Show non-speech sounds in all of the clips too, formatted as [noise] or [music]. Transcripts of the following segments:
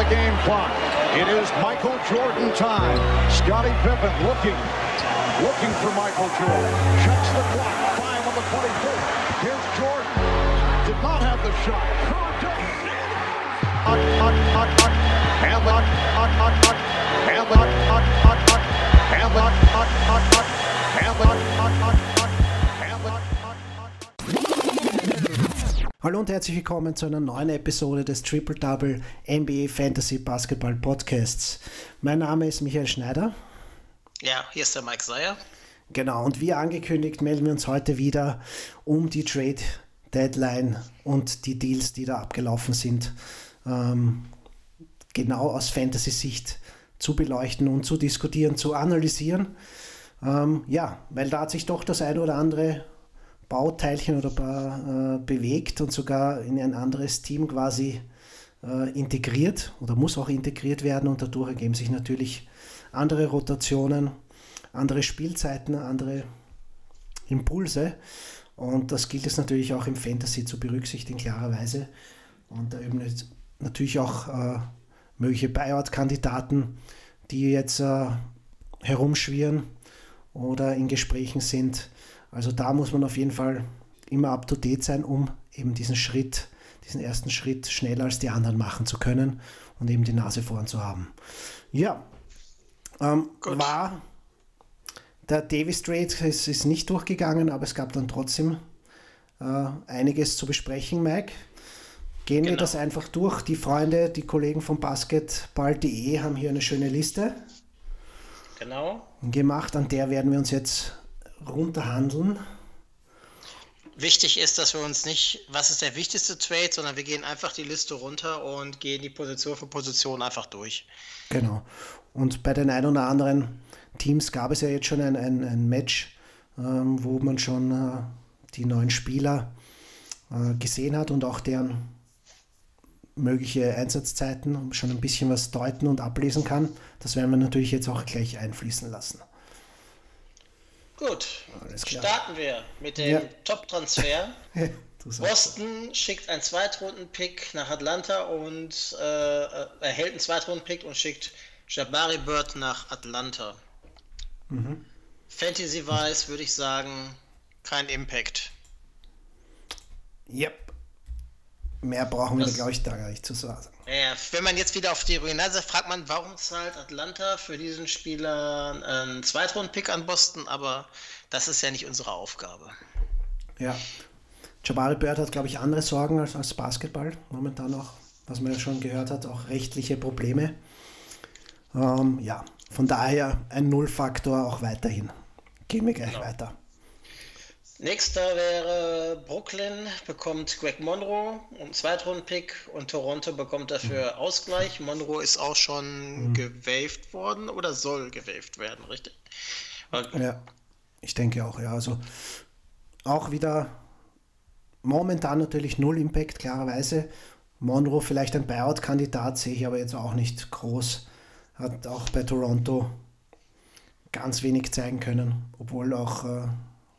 the game clock. It is Michael Jordan time. Scotty Pippen looking, looking for Michael Jordan. Checks the clock. Five on the 24th. Here's Jordan. Did not have the shot. And lock, lock, lock, lock, and lock, lock, lock, lock, and lock, lock, lock, lock, and lock, lock, lock. Hallo und herzlich willkommen zu einer neuen Episode des Triple Double NBA Fantasy Basketball Podcasts. Mein Name ist Michael Schneider. Ja, hier ist der Mike Seyer. Genau, und wie angekündigt melden wir uns heute wieder, um die Trade Deadline und die Deals, die da abgelaufen sind, ähm, genau aus Fantasy-Sicht zu beleuchten und zu diskutieren, zu analysieren. Ähm, ja, weil da hat sich doch das eine oder andere Bauteilchen oder äh, bewegt und sogar in ein anderes Team quasi äh, integriert oder muss auch integriert werden und dadurch ergeben sich natürlich andere Rotationen, andere Spielzeiten, andere Impulse und das gilt es natürlich auch im Fantasy zu berücksichtigen, klarerweise. Und da eben natürlich auch äh, mögliche Buyout-Kandidaten, die jetzt äh, herumschwirren oder in Gesprächen sind. Also da muss man auf jeden Fall immer up to date sein, um eben diesen Schritt, diesen ersten Schritt schneller als die anderen machen zu können und eben die Nase vorn zu haben. Ja, ähm, war der Davis Trade ist, ist nicht durchgegangen, aber es gab dann trotzdem äh, einiges zu besprechen, Mike. Gehen genau. wir das einfach durch. Die Freunde, die Kollegen von basketball.de haben hier eine schöne Liste genau. gemacht, an der werden wir uns jetzt runterhandeln. Wichtig ist, dass wir uns nicht, was ist der wichtigste Trade, sondern wir gehen einfach die Liste runter und gehen die Position für Position einfach durch. Genau. Und bei den ein oder anderen Teams gab es ja jetzt schon ein, ein, ein Match, ähm, wo man schon äh, die neuen Spieler äh, gesehen hat und auch deren mögliche Einsatzzeiten schon ein bisschen was deuten und ablesen kann. Das werden wir natürlich jetzt auch gleich einfließen lassen. Gut, starten wir mit dem ja. Top-Transfer. [laughs] Boston schickt einen Zweitrunden-Pick nach Atlanta und äh, erhält einen Zweitrunden-Pick und schickt Jabari Bird nach Atlanta. Mhm. Fantasy-wise würde ich sagen, kein Impact. Yep. Mehr brauchen wir, glaube ich, da gar nicht zu sagen. Ja, wenn man jetzt wieder auf die Originalseite fragt man, warum zahlt Atlanta für diesen Spieler einen Zweitrunden-Pick an Boston, aber das ist ja nicht unsere Aufgabe. Ja. Jabari Bird hat, glaube ich, andere Sorgen als, als Basketball momentan auch, was man ja schon gehört hat, auch rechtliche Probleme. Ähm, ja, von daher ein Nullfaktor auch weiterhin. Gehen wir gleich genau. weiter. Nächster wäre Brooklyn, bekommt Greg Monroe, einen Zweitrunden-Pick und Toronto bekommt dafür mhm. Ausgleich. Monroe ist auch schon mhm. gewaved worden oder soll gewaved werden, richtig? Okay. Ja, ich denke auch, ja. Also auch wieder momentan natürlich null Impact, klarerweise. Monroe vielleicht ein Buyout-Kandidat, sehe ich aber jetzt auch nicht groß. Hat auch bei Toronto ganz wenig zeigen können, obwohl auch äh,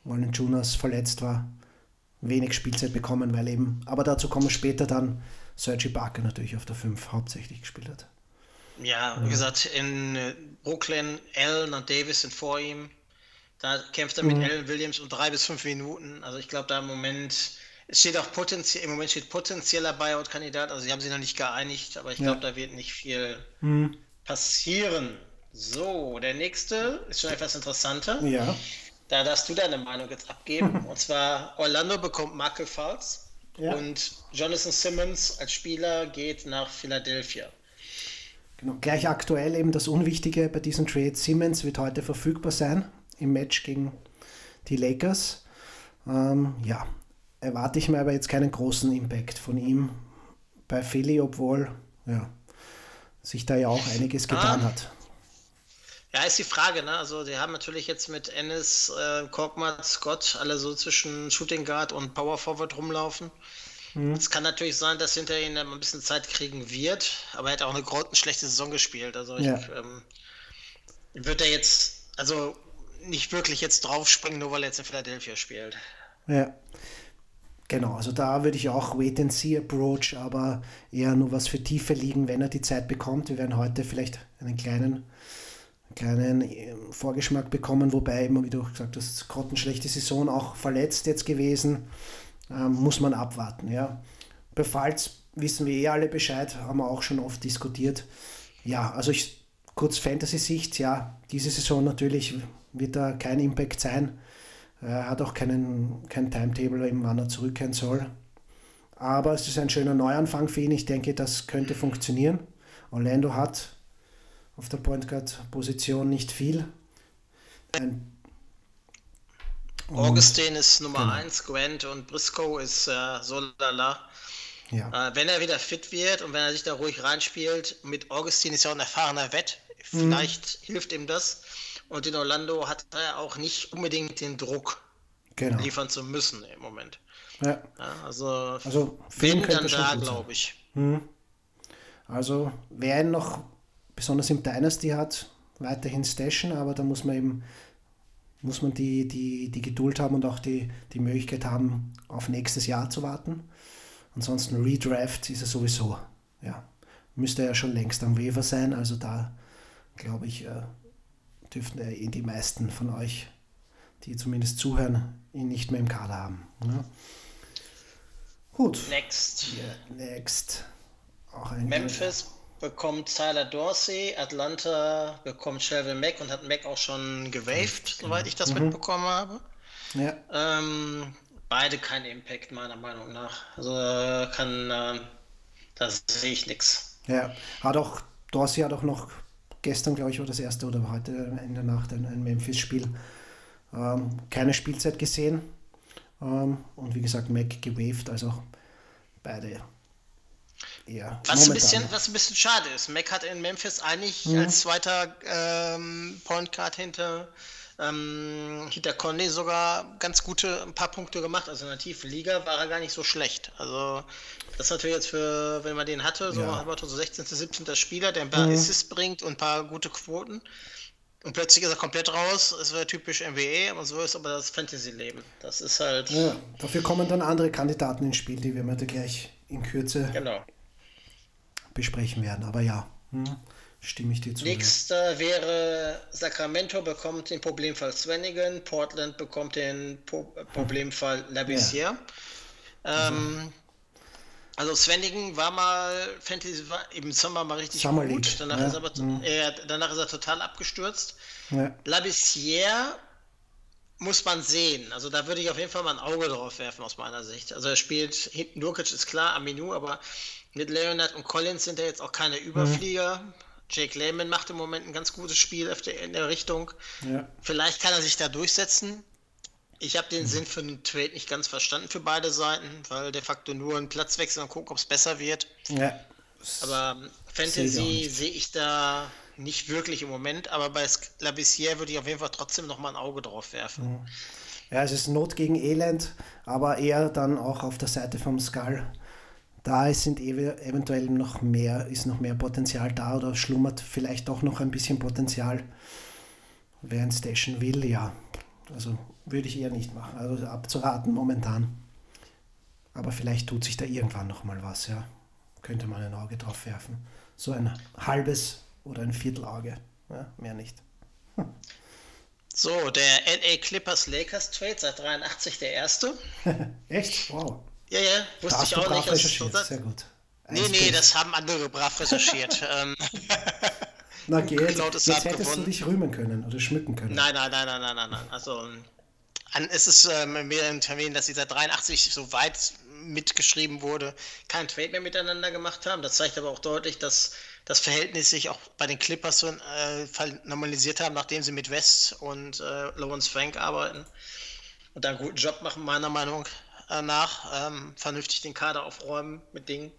Jonas verletzt war. Wenig Spielzeit bekommen, weil eben, aber dazu kommen wir später dann, Sergi Barker natürlich auf der 5 hauptsächlich gespielt hat. Ja, wie ja. gesagt, in äh, Brooklyn, Allen und Davis sind vor ihm. Da kämpft er mit mhm. Allen Williams um drei bis fünf Minuten. Also ich glaube, da im Moment, es steht auch potenziell, im Moment steht potenzieller Buyout-Kandidat, also sie haben sich noch nicht geeinigt, aber ich ja. glaube, da wird nicht viel mhm. passieren. So, der nächste ist schon etwas interessanter. Ja. Da darfst du deine Meinung jetzt abgeben. [laughs] und zwar Orlando bekommt Michael Falls ja. und Jonathan Simmons als Spieler geht nach Philadelphia. Genau, gleich aktuell eben das Unwichtige bei diesem Trade. Simmons wird heute verfügbar sein im Match gegen die Lakers. Ähm, ja, erwarte ich mir aber jetzt keinen großen Impact von ihm bei Philly, obwohl ja, sich da ja auch einiges getan ah. hat. Ja, ist die Frage, ne? Also, die haben natürlich jetzt mit Ennis, äh, Korkmaz, Scott alle so zwischen Shooting Guard und Power Forward rumlaufen. Mhm. Es kann natürlich sein, dass hinter ihnen ein bisschen Zeit kriegen wird, aber er hat auch eine grottenschlechte Saison gespielt. Also, ich, ja. ähm, wird er jetzt, also nicht wirklich jetzt draufspringen, nur weil er jetzt in Philadelphia spielt. Ja. Genau, also da würde ich auch Wait-and-See-Approach, aber eher nur was für tiefe liegen, wenn er die Zeit bekommt. Wir werden heute vielleicht einen kleinen, kleinen ähm, Vorgeschmack bekommen, wobei immer, wie du gesagt hast, grottenschlechte Saison auch verletzt jetzt gewesen. Ähm, muss man abwarten. Ja. Bei Falls wissen wir eh alle Bescheid, haben wir auch schon oft diskutiert. Ja, also ich, kurz Fantasy-Sicht, ja, diese Saison natürlich wird da kein Impact sein. Er hat auch keinen, kein Timetable, eben wann er zurückkehren soll. Aber es ist ein schöner Neuanfang für ihn. Ich denke, das könnte funktionieren. Orlando hat auf der Point Guard Position nicht viel. Ein Augustin ist Nummer 1, genau. Grant und Briscoe ist äh, so lala. Ja. Äh, wenn er wieder fit wird und wenn er sich da ruhig reinspielt, mit Augustin ist ja auch ein erfahrener Wett, vielleicht mhm. hilft ihm das. Und in Orlando hat er auch nicht unbedingt den Druck, genau. liefern zu müssen im Moment. Ja. ja also, also wenn dann da, glaube ich. Mhm. Also, wer ihn noch besonders im Dynasty hat, weiterhin stashen, aber da muss man eben muss man die, die, die Geduld haben und auch die, die Möglichkeit haben, auf nächstes Jahr zu warten. Ansonsten Redraft ist er sowieso, ja, müsste er schon längst am Weaver sein. Also da glaube ich, äh, dürften ja eh die meisten von euch, die zumindest zuhören, ihn nicht mehr im Kader haben. Ne? Gut. Next. Yeah, next. Auch ein Memphis. Bekommt Tyler Dorsey, Atlanta bekommt Shelvin Mack und hat Mack auch schon gewaved, genau. soweit ich das mhm. mitbekommen habe. Ja. Ähm, beide kein Impact, meiner Meinung nach. Also kann, äh, da sehe ich nichts. Ja, hat auch, Dorsey hat auch noch gestern, glaube ich, war das erste oder heute in der Nacht ein, ein Memphis-Spiel. Ähm, keine Spielzeit gesehen. Ähm, und wie gesagt, Mac gewaved, also beide eher. Was ein, bisschen, was ein bisschen schade ist. Mac hat in Memphis eigentlich mhm. als zweiter ähm, Point Guard hinter ähm, hinter Conley sogar ganz gute ein paar Punkte gemacht. Also in der tiefen Liga war er gar nicht so schlecht. Also das ist natürlich jetzt für, wenn man den hatte, so, ja. so 16., 17. Spieler, der ein paar mhm. Assists bringt und ein paar gute Quoten. Und plötzlich ist er komplett raus. Es wäre typisch NBA, aber so ist aber das Fantasy-Leben. Das ist halt. Ja, dafür kommen dann andere Kandidaten ins Spiel, die wir mal gleich in Kürze genau. Besprechen werden. Aber ja. Hm stimme ich dir zu. Nächster wäre Sacramento bekommt den Problemfall Swanigan, Portland bekommt den po Problemfall Labissiere. Ja. Ähm, also Swanigan war mal, Fantasy war im Sommer mal richtig Summer gut, League. danach, ja. ist aber, mhm. äh, danach ist er total abgestürzt. Ja. Labissiere muss man sehen. Also da würde ich auf jeden Fall mal ein Auge drauf werfen aus meiner Sicht. Also er spielt hinten Nurkic ist klar, Aminu, aber mit Leonard und Collins sind er jetzt auch keine Überflieger. Mhm. Jake Lehman macht im Moment ein ganz gutes Spiel in der Richtung. Ja. Vielleicht kann er sich da durchsetzen. Ich habe den. Sinn für einen Trade nicht ganz verstanden für beide Seiten, weil de facto nur einen Platz wechseln und gucken, ob es besser wird. Ja. Aber ähm, Fantasy sehe ich da nicht wirklich im Moment, aber bei Labissiere würde ich auf jeden Fall trotzdem noch mal ein Auge drauf werfen. Ja, es ist Not gegen Elend, aber eher dann auch auf der Seite vom Skull da sind eventuell noch mehr, ist noch mehr Potenzial da oder schlummert vielleicht doch noch ein bisschen Potenzial. Wer ein Station will, ja. Also würde ich eher nicht machen. Also abzuraten momentan. Aber vielleicht tut sich da irgendwann noch mal was, ja. Könnte man ein Auge drauf werfen. So ein halbes oder ein Viertelauge. Ja, mehr nicht. Hm. So, der LA Clippers Lakers Trade seit 83 der erste. [laughs] Echt? Wow. Ja, ja, wusste ich auch nicht. Recherchiert. Sehr gut. Nee, nee, das haben andere brav recherchiert. [laughs] Ähm, Na geht, jetzt, hättest gewonnen. du dich rühmen können oder schmücken können. Nein, nein, nein, nein, nein, nein, nein. Also an, es ist ähm, in mehreren Terminen, dass sie seit 83 so weit mitgeschrieben wurde, kein Trade mehr miteinander gemacht haben. Das zeigt aber auch deutlich, dass das Verhältnis sich auch bei den Clippers so äh, normalisiert haben, nachdem sie mit West und äh, Lawrence Frank arbeiten und da einen guten Job machen, meiner Meinung nach ähm, vernünftig den Kader aufräumen mit Dingen.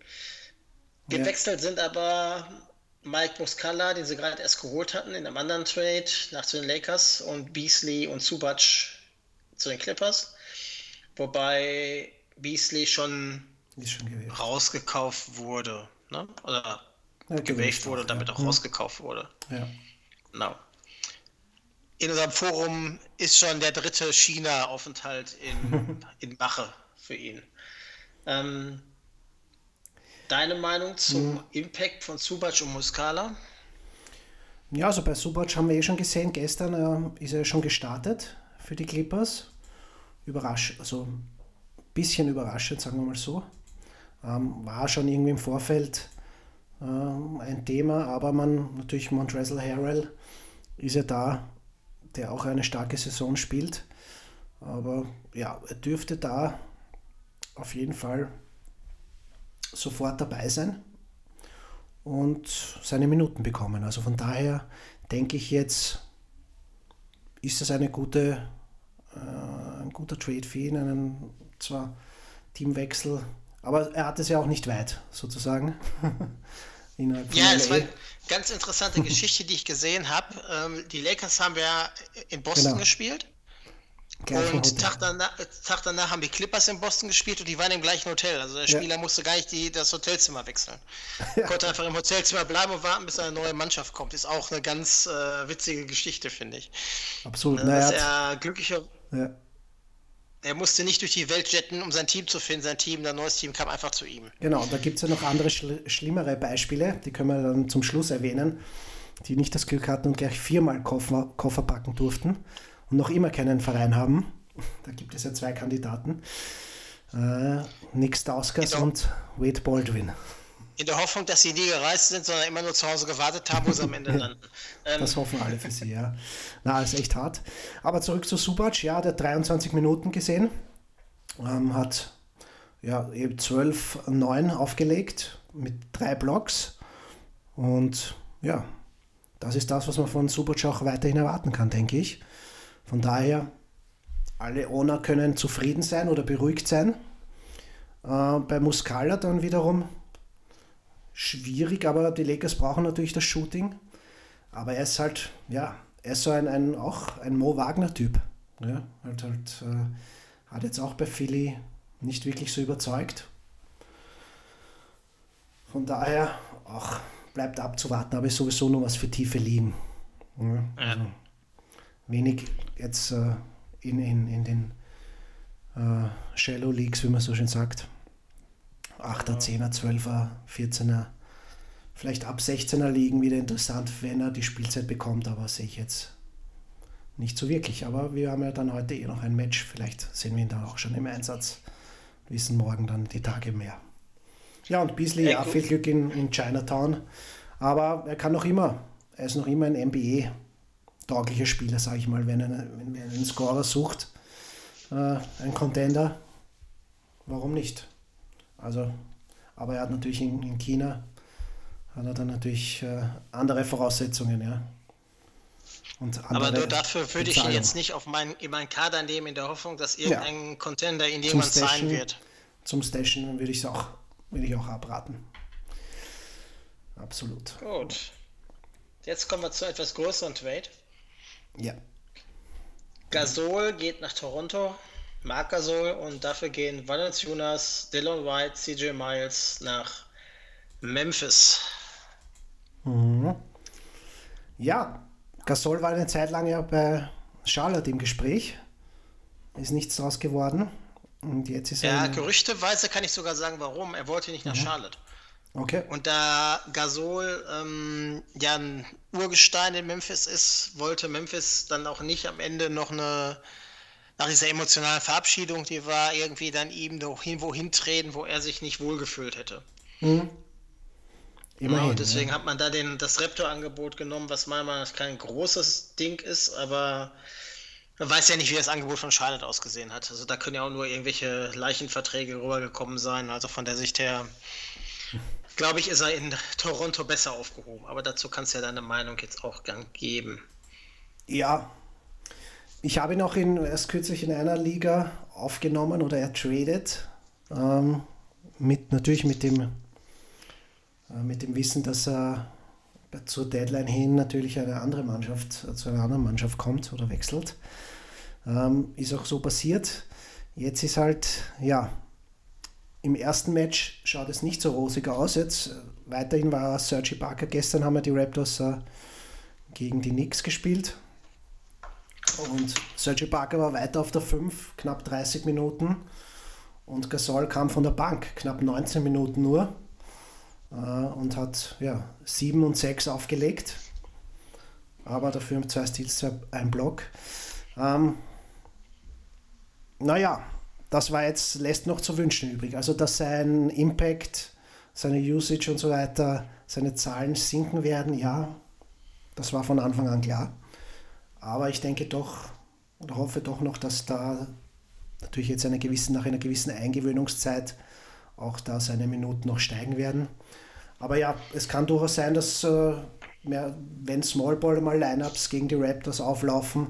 Gewechselt ja. sind aber Mike Muscala, den sie gerade erst geholt hatten, in einem anderen Trade nach zu den Lakers und Beasley und Subac zu den Clippers. Wobei Beasley schon, schon rausgekauft wurde. Ne? Oder ja, gewaved wurde, damit ja. auch mhm. rausgekauft wurde. Ja. Genau in unserem Forum ist schon der dritte China-Aufenthalt in, [laughs] in Mache, für ihn. Ähm, deine Meinung zum hm. Impact von Subac und Muscala? Ja, also bei Subac haben wir eh schon gesehen, gestern äh, ist er schon gestartet für die Clippers. Überraschend, also ein bisschen überraschend, sagen wir mal so. Ähm, war schon irgendwie im Vorfeld äh, ein Thema, aber man natürlich Montrezl Harrell ist ja da, der auch eine starke Saison spielt. Aber ja, er dürfte da auf jeden Fall sofort dabei sein und seine Minuten bekommen. Also von daher denke ich jetzt, ist das eine gute, äh, ein guter Trade für ihn, einen zwar Teamwechsel, aber er hat es ja auch nicht weit, sozusagen. [laughs] ja, es war eine ganz interessante [laughs] Geschichte, die ich gesehen habe. Ähm, die Lakers haben ja in Boston genau. gespielt. Und Tag danach, Tag danach, haben die Clippers in Boston gespielt und die waren im gleichen Hotel. Also der Spieler ja. musste gar nicht die, das Hotelzimmer wechseln. [laughs] Ja. Konnte einfach im Hotelzimmer bleiben und warten, bis eine neue Mannschaft kommt. Ist auch eine ganz äh, witzige Geschichte, finde ich. Absolut. Äh, dass er glücklicher. Ja. Er musste nicht durch die Welt jetten, um sein Team zu finden. Sein Team, ein neues Team kam einfach zu ihm. Genau, da gibt es ja noch andere schl schlimmere Beispiele, die können wir dann zum Schluss erwähnen, die nicht das Glück hatten und gleich viermal Koffer, Koffer packen durften und noch immer keinen Verein haben. Da gibt es ja zwei Kandidaten. Äh, Nick Stauskas und Wade Baldwin. In der Hoffnung, dass sie nie gereist sind, sondern immer nur zu Hause gewartet haben, wo sie am Ende [laughs] landen. Ähm, das hoffen alle für sie, ja. Na, ist echt hart. Aber zurück zu Subac, ja, der 23 Minuten gesehen. Ähm, hat ja, eben 12-9 aufgelegt mit drei Blocks. Und ja, das ist das, was man von Subac auch weiterhin erwarten kann, denke ich. Von daher, alle Owner können zufrieden sein oder beruhigt sein. Äh, bei Muscala dann wiederum schwierig, aber die Lakers brauchen natürlich das Shooting. Aber er ist halt, ja, er ist so ein, ein auch ein Mo Wagner-Typ. Ja, halt, halt, äh, hat jetzt auch bei Philly nicht wirklich so überzeugt. Von daher auch bleibt abzuwarten, aber ist sowieso nur was für tiefe Ligen. Ja, also wenig jetzt äh, in, in, in den äh, Shallow Leagues, wie man so schön sagt. 8er, 10er, 12er, 14er, vielleicht ab 16er liegen wieder interessant, wenn er die Spielzeit bekommt, aber sehe ich jetzt nicht so wirklich. Aber wir haben ja dann heute eh noch ein Match, vielleicht sehen wir ihn dann auch schon im Einsatz, wissen morgen dann die Tage mehr. Ja, und Beasley, ja, viel Glück in, in Chinatown, aber er kann noch immer, er ist noch immer ein NBA tauglicher Spieler, sage ich mal, wenn er, wenn er einen Scorer sucht, äh, ein Contender, warum nicht? Also, aber er hat natürlich in, in China hat er dann natürlich äh, andere Voraussetzungen, ja. Und aber nur dafür würde ich ihn jetzt nicht auf mein, in meinen Kader nehmen, in der Hoffnung, dass irgendein ja. Contender ihn jemand sein wird. Zum Stashen würde ich auch, würde ich auch abraten. Absolut. Gut. Jetzt kommen wir zu etwas größeren Trade. Ja. Gasol geht nach Toronto, Marc Gasol und dafür gehen Valanciunas, Dylan White, CJ Miles nach Memphis. Mhm. Ja, Gasol war eine Zeit lang ja bei Charlotte im Gespräch. Ist nichts draus geworden. Und jetzt ist er. Ja, gerüchteweise kann ich sogar sagen, warum. Er wollte nicht nach mhm. Charlotte. Okay. Und da Gasol ähm, ja ein Urgestein in Memphis ist, wollte Memphis dann auch nicht am Ende noch eine, nach dieser emotionalen Verabschiedung, die war, irgendwie dann ihm doch irgendwo hintreten, wo er sich nicht wohlgefühlt hätte. Mhm. Immerhin, und deswegen ja. hat man da den, das Raptor-Angebot genommen, was meiner Meinung nach kein großes Ding ist, aber man weiß ja nicht, wie das Angebot von Charlotte ausgesehen hat. Also da können ja auch nur irgendwelche Leichenverträge rübergekommen sein. Also von der Sicht her glaube ich, ist er in Toronto besser aufgehoben. Aber dazu kannst du ja deine Meinung jetzt auch geben. Ja, ich habe ihn auch in, erst kürzlich in einer Liga aufgenommen oder er traded. Ähm, mit, natürlich mit dem, äh, mit dem Wissen, dass er zur Deadline hin natürlich eine andere Mannschaft, äh, zu einer anderen Mannschaft kommt oder wechselt. Ähm, ist auch so passiert. Jetzt ist halt, ja, im ersten Match schaut es nicht so rosig aus. Jetzt äh, weiterhin war Sergi Parker. Gestern haben wir die Raptors äh, gegen die Knicks gespielt. Und Sergi Parker war weiter auf der 5, knapp 30 Minuten. Und Gasol kam von der Bank, knapp 19 Minuten nur. Äh, und hat ja, 7 und 6 aufgelegt. Aber dafür zwei Steals, ein Block. Ähm, naja, das war jetzt, lässt noch zu wünschen übrig. Also, dass sein Impact, seine Usage und so weiter, seine Zahlen sinken werden, ja, das war von Anfang an klar. Aber ich denke doch oder hoffe doch noch, dass da natürlich jetzt eine gewisse, nach einer gewissen Eingewöhnungszeit auch da seine Minuten noch steigen werden. Aber ja, es kann durchaus sein, dass äh, mehr, wenn Small Ball mal Lineups gegen die Raptors auflaufen,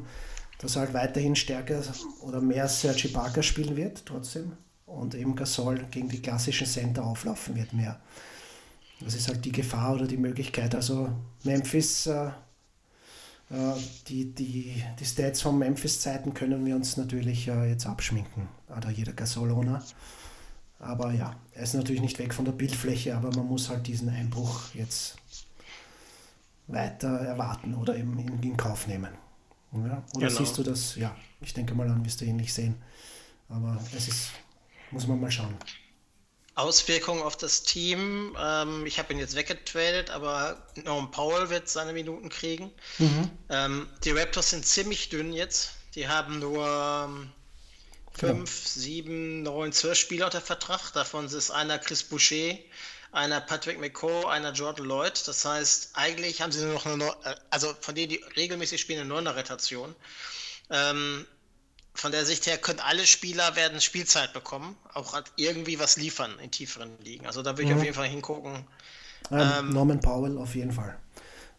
dass er halt weiterhin stärker oder mehr Sergi Parker spielen wird, trotzdem. Und eben Gasol gegen die klassischen Center auflaufen wird mehr. Das ist halt die Gefahr oder die Möglichkeit. Also Memphis, äh, äh, die, die, die Stats von Memphis-Zeiten können wir uns natürlich äh, jetzt abschminken. Oder jeder Gasol-Owner. Aber ja, er ist natürlich nicht weg von der Bildfläche, aber man muss halt diesen Einbruch jetzt weiter erwarten oder eben in, in Kauf nehmen. Ja? Oder genau. siehst du das? Ja, ich denke mal an, wirst du ähnlich sehen. Aber es ist, muss man mal schauen. Auswirkungen auf das Team. Ähm, ich habe ihn jetzt weggetradet, aber Norman Powell wird seine Minuten kriegen. Mhm. Ähm, die Raptors sind ziemlich dünn jetzt. Die haben nur ähm, fünf, sieben, neun, zwölf Spieler unter Vertrag. Davon ist einer Chris Boucher, einer Patrick McCaw, einer Jordan Lloyd. Das heißt, eigentlich haben sie nur noch eine, äh, also von denen, die regelmäßig spielen, eine Neuner-Rotation. Ähm, von der Sicht her können alle Spieler werden Spielzeit bekommen, auch irgendwie was liefern in tieferen Ligen. Also da würde ich mhm. auf jeden Fall hingucken. Ähm, ähm, Norman Powell auf jeden Fall.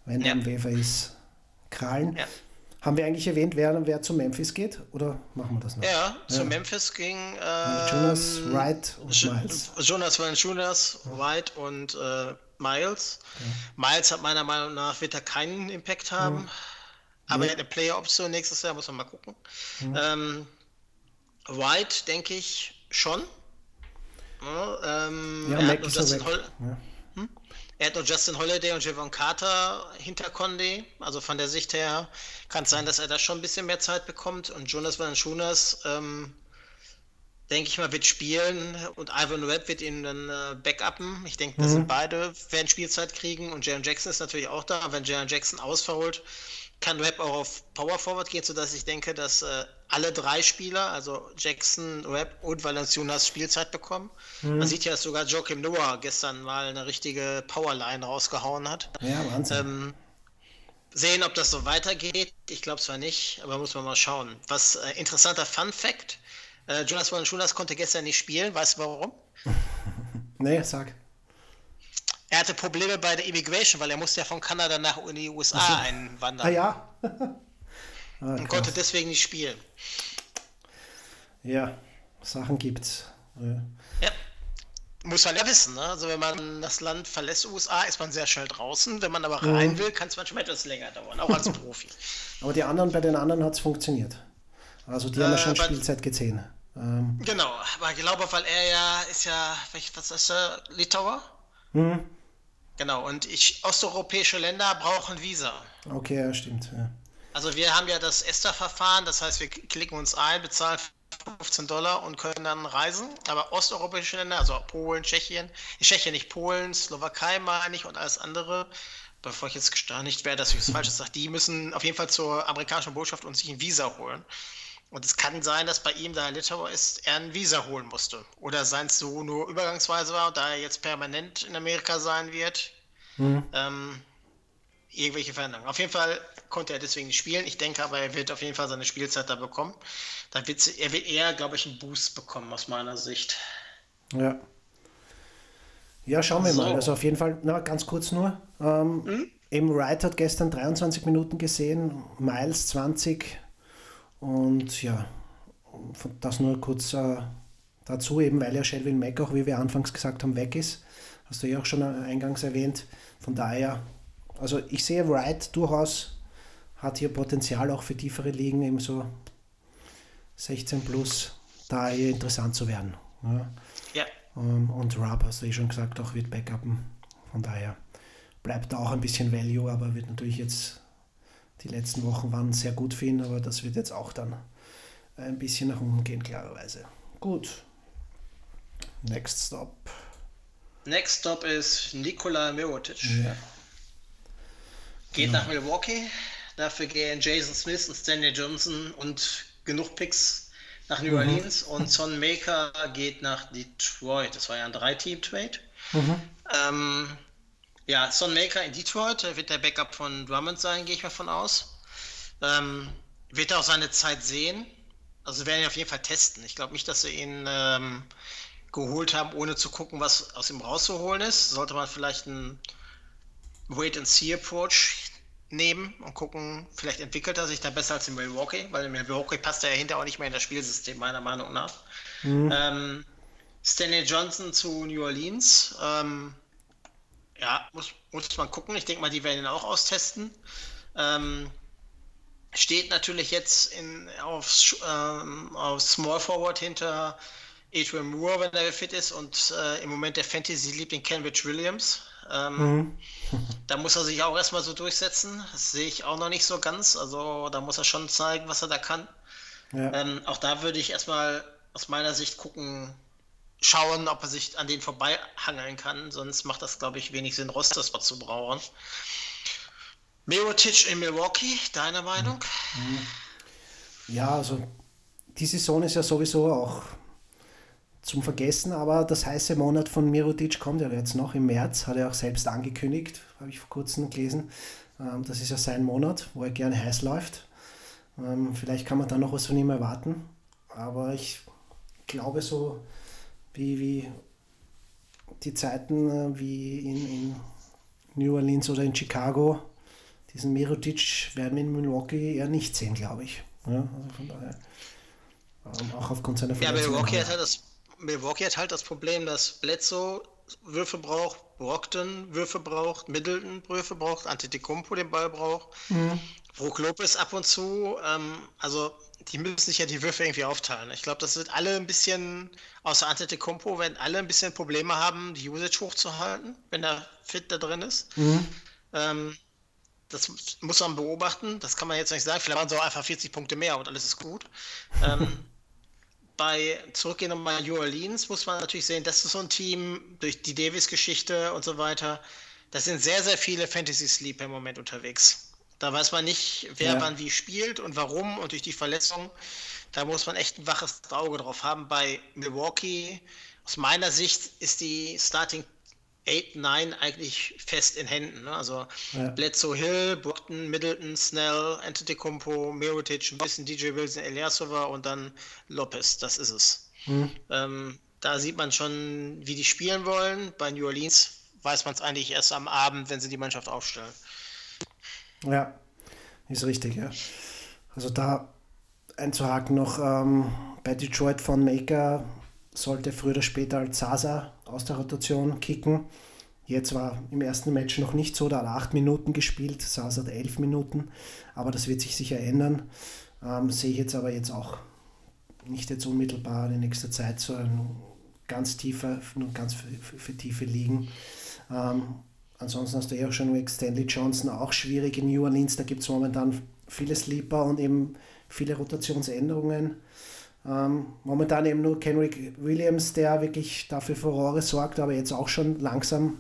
Wenn ja. er im Wefer ist, Krallen. Ja. Haben wir eigentlich erwähnt, wer, wer zu Memphis geht? Oder machen wir das noch? Ja, ja. zu Memphis ging ähm, Jonas, Wright und Miles. Jonas Valanciunas, ja. Wright und äh, Miles. Ja. Miles hat meiner Meinung nach wird er keinen Impact haben. Mhm. Aber er hat eine Player-Option nächstes Jahr, muss man mal gucken. Mhm. Ähm, White, denke ich, schon. Ja, ähm, ja, er, hat Hol ja. Er hat noch Justin Holiday und Javon Carter hinter Conde. Also von der Sicht her kann es sein, dass er da schon ein bisschen mehr Zeit bekommt. Und Jonas Valanciunas, ähm, denke ich mal, wird spielen. Und Ivan Webb wird ihn dann äh, backuppen. Ich denke, das mhm. sind beide, werden Spielzeit kriegen. Und Jaron Jackson ist natürlich auch da. Wenn Jaron Jackson ausfault, kann Web auch auf Power Forward gehen, sodass ich denke, dass äh, alle drei Spieler, also Jackson, Web und Valenciunas Spielzeit bekommen. Mhm. Man sieht ja, dass sogar Joachim Noah gestern mal eine richtige Powerline rausgehauen hat. Ja, Wahnsinn. Ähm, sehen, ob das so weitergeht. Ich glaube zwar nicht, aber muss man mal schauen. Was äh, interessanter Fun Fact: äh, Jonas Valenciunas konnte gestern nicht spielen. Weißt du warum? [laughs] nee, sag. Er hatte Probleme bei der Immigration, weil er musste ja von Kanada nach in die USA so. einwandern. Ah ja. [laughs] ah, und konnte deswegen nicht spielen. Ja, Sachen gibt's. Ja. ja. Muss man ja wissen, ne? Also wenn man das Land verlässt, USA, ist man sehr schnell draußen. Wenn man aber rein mhm. will, kann es manchmal etwas länger dauern, auch als [laughs] Profi. aber die anderen, bei den anderen hat es funktioniert. Also die äh, haben ja schon Spielzeit gesehen. Ähm. Genau, aber ich glaube, weil er ja ist ja, was ist er, Litauer? Mhm. Genau, und ich, osteuropäische Länder brauchen Visa. Okay, ja, stimmt. Ja. Also wir haben ja das ESTA-Verfahren, das heißt, wir klicken uns ein, bezahlen 15 Dollar und können dann reisen. Aber osteuropäische Länder, also Polen, Tschechien, Tschechien nicht Polen, Slowakei meine ich und alles andere, bevor ich jetzt gesteinigt werde, dass ich was Falsches sage, die müssen auf jeden Fall zur amerikanischen Botschaft und sich ein Visa holen. Und es kann sein, dass bei ihm, da er Litauer ist, er ein Visa holen musste. Oder sein es so nur übergangsweise war, da er jetzt permanent in Amerika sein wird. Mhm. Ähm, irgendwelche Veränderungen. Auf jeden Fall konnte er deswegen nicht spielen. Ich denke aber, er wird auf jeden Fall seine Spielzeit da bekommen. Da wird er wird eher, glaube ich, einen Boost bekommen aus meiner Sicht. Ja. Ja, schauen wir so. mal. Also auf jeden Fall, na, ganz kurz nur. Ähm, mhm. Eben Wright hat gestern 23 Minuten gesehen, Miles 20, und ja, das nur kurz äh, dazu, eben weil ja Shelvin Mack auch, wie wir anfangs gesagt haben, weg ist. Hast du ja auch schon eingangs erwähnt. Von daher, also ich sehe Wright durchaus hat hier Potenzial auch für tiefere Ligen, eben so 16 plus, da hier interessant zu werden. Ja. ja. Ähm, und Rub, hast du eh schon gesagt, auch wird backuppen. Von daher bleibt da auch ein bisschen Value, aber wird natürlich jetzt die letzten Wochen waren sehr gut für ihn, aber das wird jetzt auch dann ein bisschen nach unten gehen, klarerweise. Gut. Next Stop. Next Stop ist Nikola Mirotic. Ja. Geht genau. nach Milwaukee. Dafür gehen Jason Smith und Stanley Johnson und genug Picks nach New mhm. Orleans. Und Son Maker geht nach Detroit. Das war ja ein Drei-Team-Trade. Mhm. Ähm, ja, Son Maker in Detroit wird der Backup von Drummond sein, gehe ich mal von aus. Ähm, wird er auch seine Zeit sehen. Also werden ihn auf jeden Fall testen. Ich glaube nicht, dass sie ihn ähm, geholt haben, ohne zu gucken, was aus ihm rauszuholen ist. Sollte man vielleicht einen Wait-and-See-Approach nehmen und gucken, vielleicht entwickelt er sich da besser als in Milwaukee, weil in Milwaukee passt er ja hinter auch nicht mehr in das Spielsystem, meiner Meinung nach. Mhm. Ähm, Stanley Johnson zu New Orleans. Ähm, ja, muss, muss man gucken. Ich denke mal, die werden ihn auch austesten. Ähm, steht natürlich jetzt in, auf, ähm, auf Small Forward hinter Adrian Moore, wenn er fit ist, und äh, im Moment der Fantasy-Liebling Kenrich Williams. Ähm, mhm. [laughs] da muss er sich auch erstmal so durchsetzen. Das sehe ich auch noch nicht so ganz. Also da muss er schon zeigen, was er da kann. Ja. Ähm, auch da würde ich erstmal aus meiner Sicht gucken, schauen, ob er sich an den vorbeihangeln kann. Sonst macht das, glaube ich, wenig Sinn, Roster-Spot zu brauchen. Mirotic in Milwaukee, deine Meinung? Mhm. Ja, also die Saison ist ja sowieso auch zum Vergessen, aber das heiße Monat von Mirotic kommt ja jetzt noch im März, hat er auch selbst angekündigt, habe ich vor kurzem gelesen. Ähm, das ist ja sein Monat, wo er gerne heiß läuft. Ähm, vielleicht kann man da noch was von ihm erwarten, aber ich glaube so, wie, wie die Zeiten äh, wie in, in New Orleans oder in Chicago, diesen Mirotic werden wir in Milwaukee eher nicht sehen, glaube ich. Ja, also von daher. Ähm, auch aufgrund seiner Verletzung. Ja, Milwaukee hat, halt das, Milwaukee hat halt das Problem, dass Bledsoe Würfe braucht, Brockton Würfe braucht, Middleton Würfe braucht, Antetokounmpo den Ball braucht, mhm. Brook Lopez ab und zu. Ähm, also die müssen sich ja die Würfe irgendwie aufteilen. Ich glaube, das wird alle ein bisschen, außer Antetokounmpo, werden alle ein bisschen Probleme haben, die Usage hochzuhalten, wenn er fit da drin ist. Mhm. Ähm, das muss man beobachten. Das kann man jetzt nicht sagen. Vielleicht waren so einfach 40 Punkte mehr und alles ist gut. ähm, [laughs] bei zurückgehen nochmal New Orleans muss man natürlich sehen, das ist so ein Team durch die Davis-Geschichte und so weiter. Da sind sehr, sehr viele Fantasy-Sleeper im Moment unterwegs. Da weiß man nicht, wer ja. wann wie spielt und warum und durch die Verletzung. Da muss man echt ein waches Auge drauf haben. Bei Milwaukee, aus meiner Sicht, ist die Starting 8, 9 eigentlich fest in Händen. Ne? Also ja. Bledsoe Hill, Brockton, Middleton, Snell, Antetokounmpo, Mirotic, ein bisschen DJ Wilson, Eliasova und dann Lopez. Das ist es. Mhm. Ähm, da sieht man schon, wie die spielen wollen. Bei New Orleans weiß man es eigentlich erst am Abend, wenn sie die Mannschaft aufstellen. Ja, ist richtig, ja. Also da einzuhaken noch ähm, bei Detroit von Maker sollte früher oder später als Sasa aus der Rotation kicken. Jetzt war im ersten Match noch nicht so, da hat er acht Minuten gespielt, Sasa hat elf Minuten, aber das wird sich sicher ändern. Ähm, sehe ich jetzt aber jetzt auch nicht jetzt unmittelbar in nächster Zeit so ein ganz tiefer, nur ganz für, für, für tiefe Ligen. Ähm, ansonsten hast du ja auch schon Rick Stanley Johnson, auch schwierig in New Orleans, da gibt es momentan viele Sleeper und eben viele Rotationsänderungen. Ähm, momentan eben nur Kenrick Williams, der wirklich dafür Furore sorgt, aber jetzt auch schon langsam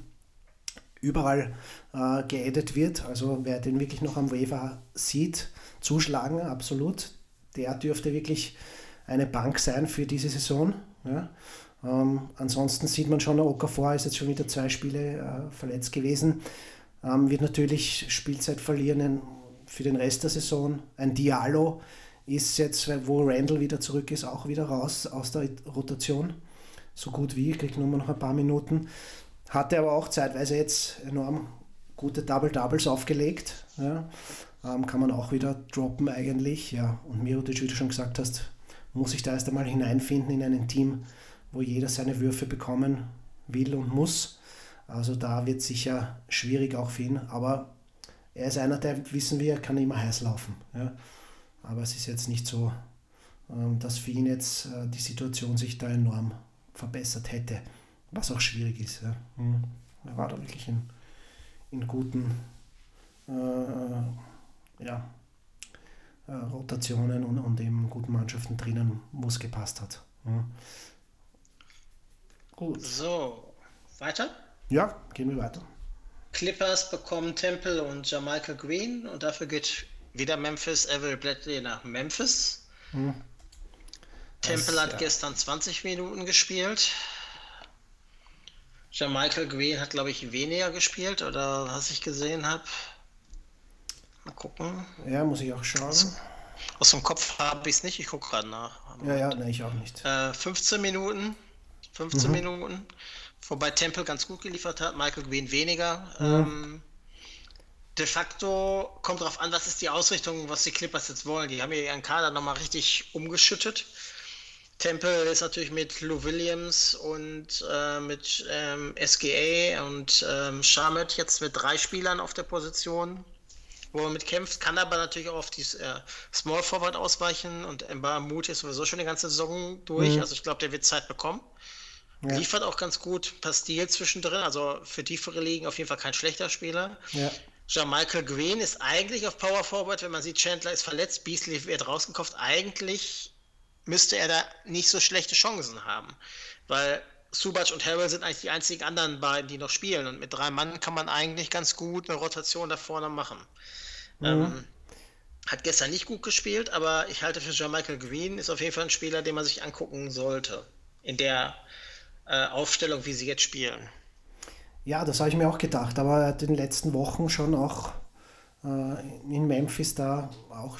überall äh, geaddet wird. Also wer den wirklich noch am Waiver sieht, zuschlagen, absolut. Der dürfte wirklich eine Bank sein für diese Saison. Ja. Ähm, ansonsten sieht man schon, Okafor ist jetzt schon wieder zwei Spiele äh, verletzt gewesen. Ähm, wird natürlich Spielzeit verlieren für den Rest der Saison. Ein Diallo ist jetzt, wo Randall wieder zurück ist, auch wieder raus aus der Rotation. So gut wie, kriegt nur noch ein paar Minuten. Hatte aber auch zeitweise jetzt enorm gute Double-Doubles aufgelegt. Ja. Ähm, kann man auch wieder droppen eigentlich. Ja. Und Mirotic, wie du schon gesagt hast, muss sich da erst einmal hineinfinden in ein Team, wo jeder seine Würfe bekommen will und muss. Also da wird sicher schwierig auch für ihn. Aber er ist einer, der, wissen wir, kann immer heiß laufen. Ja. Aber es ist jetzt nicht so, ähm, dass für ihn jetzt äh, die Situation sich da enorm verbessert hätte, was auch schwierig ist. Ja. Mhm. Er war da wirklich in, in guten äh, ja, äh, Rotationen und, und eben guten Mannschaften drinnen, wo es gepasst hat. Ja. Gut. So, weiter? Ja, gehen wir weiter. Clippers bekommen Temple und Jamaica Green und dafür geht wieder Memphis Everett Bradley nach Memphis. Hm. Temple das, hat ja. gestern 20 Minuten gespielt. Jamaica Green hat, glaube ich, weniger gespielt oder was ich gesehen habe. Mal gucken. Ja, muss ich auch schauen. Aus dem Kopf habe ich es nicht, ich gucke gerade nach. Ja, ja, ne, ich auch nicht. Äh, 15 Minuten. 15 mhm. Minuten. Wobei Temple ganz gut geliefert hat, Michael Green weniger. Mhm. Ähm, de facto kommt darauf an, was ist die Ausrichtung, was die Clippers jetzt wollen. Die haben ja ihren Kader nochmal richtig umgeschüttet. Temple ist natürlich mit Lou Williams und äh, mit ähm, SGA und ähm, Shamet jetzt mit drei Spielern auf der Position wo er mit kämpft, kann aber natürlich auch auf die äh, Small Forward ausweichen und Emba Mut ist sowieso schon die ganze Saison durch. Mhm. Also ich glaube, der wird Zeit bekommen. Ja. Liefert auch ganz gut per Stil zwischendrin, also für tiefere Ligen auf jeden Fall kein schlechter Spieler. Ja. Jean-Michael Green ist eigentlich auf Power Forward, wenn man sieht, Chandler ist verletzt, Beasley wird rausgekauft. Eigentlich müsste er da nicht so schlechte Chancen haben, weil Subac und Harrell sind eigentlich die einzigen anderen beiden, die noch spielen. Und mit drei Mann kann man eigentlich ganz gut eine Rotation da vorne machen. Mhm. Ähm, hat gestern nicht gut gespielt, aber ich halte für Jean-Michael Green ist auf jeden Fall ein Spieler, den man sich angucken sollte. In der äh, Aufstellung, wie sie jetzt spielen. Ja, das habe ich mir auch gedacht, aber er hat in den letzten Wochen schon auch äh, in Memphis da auch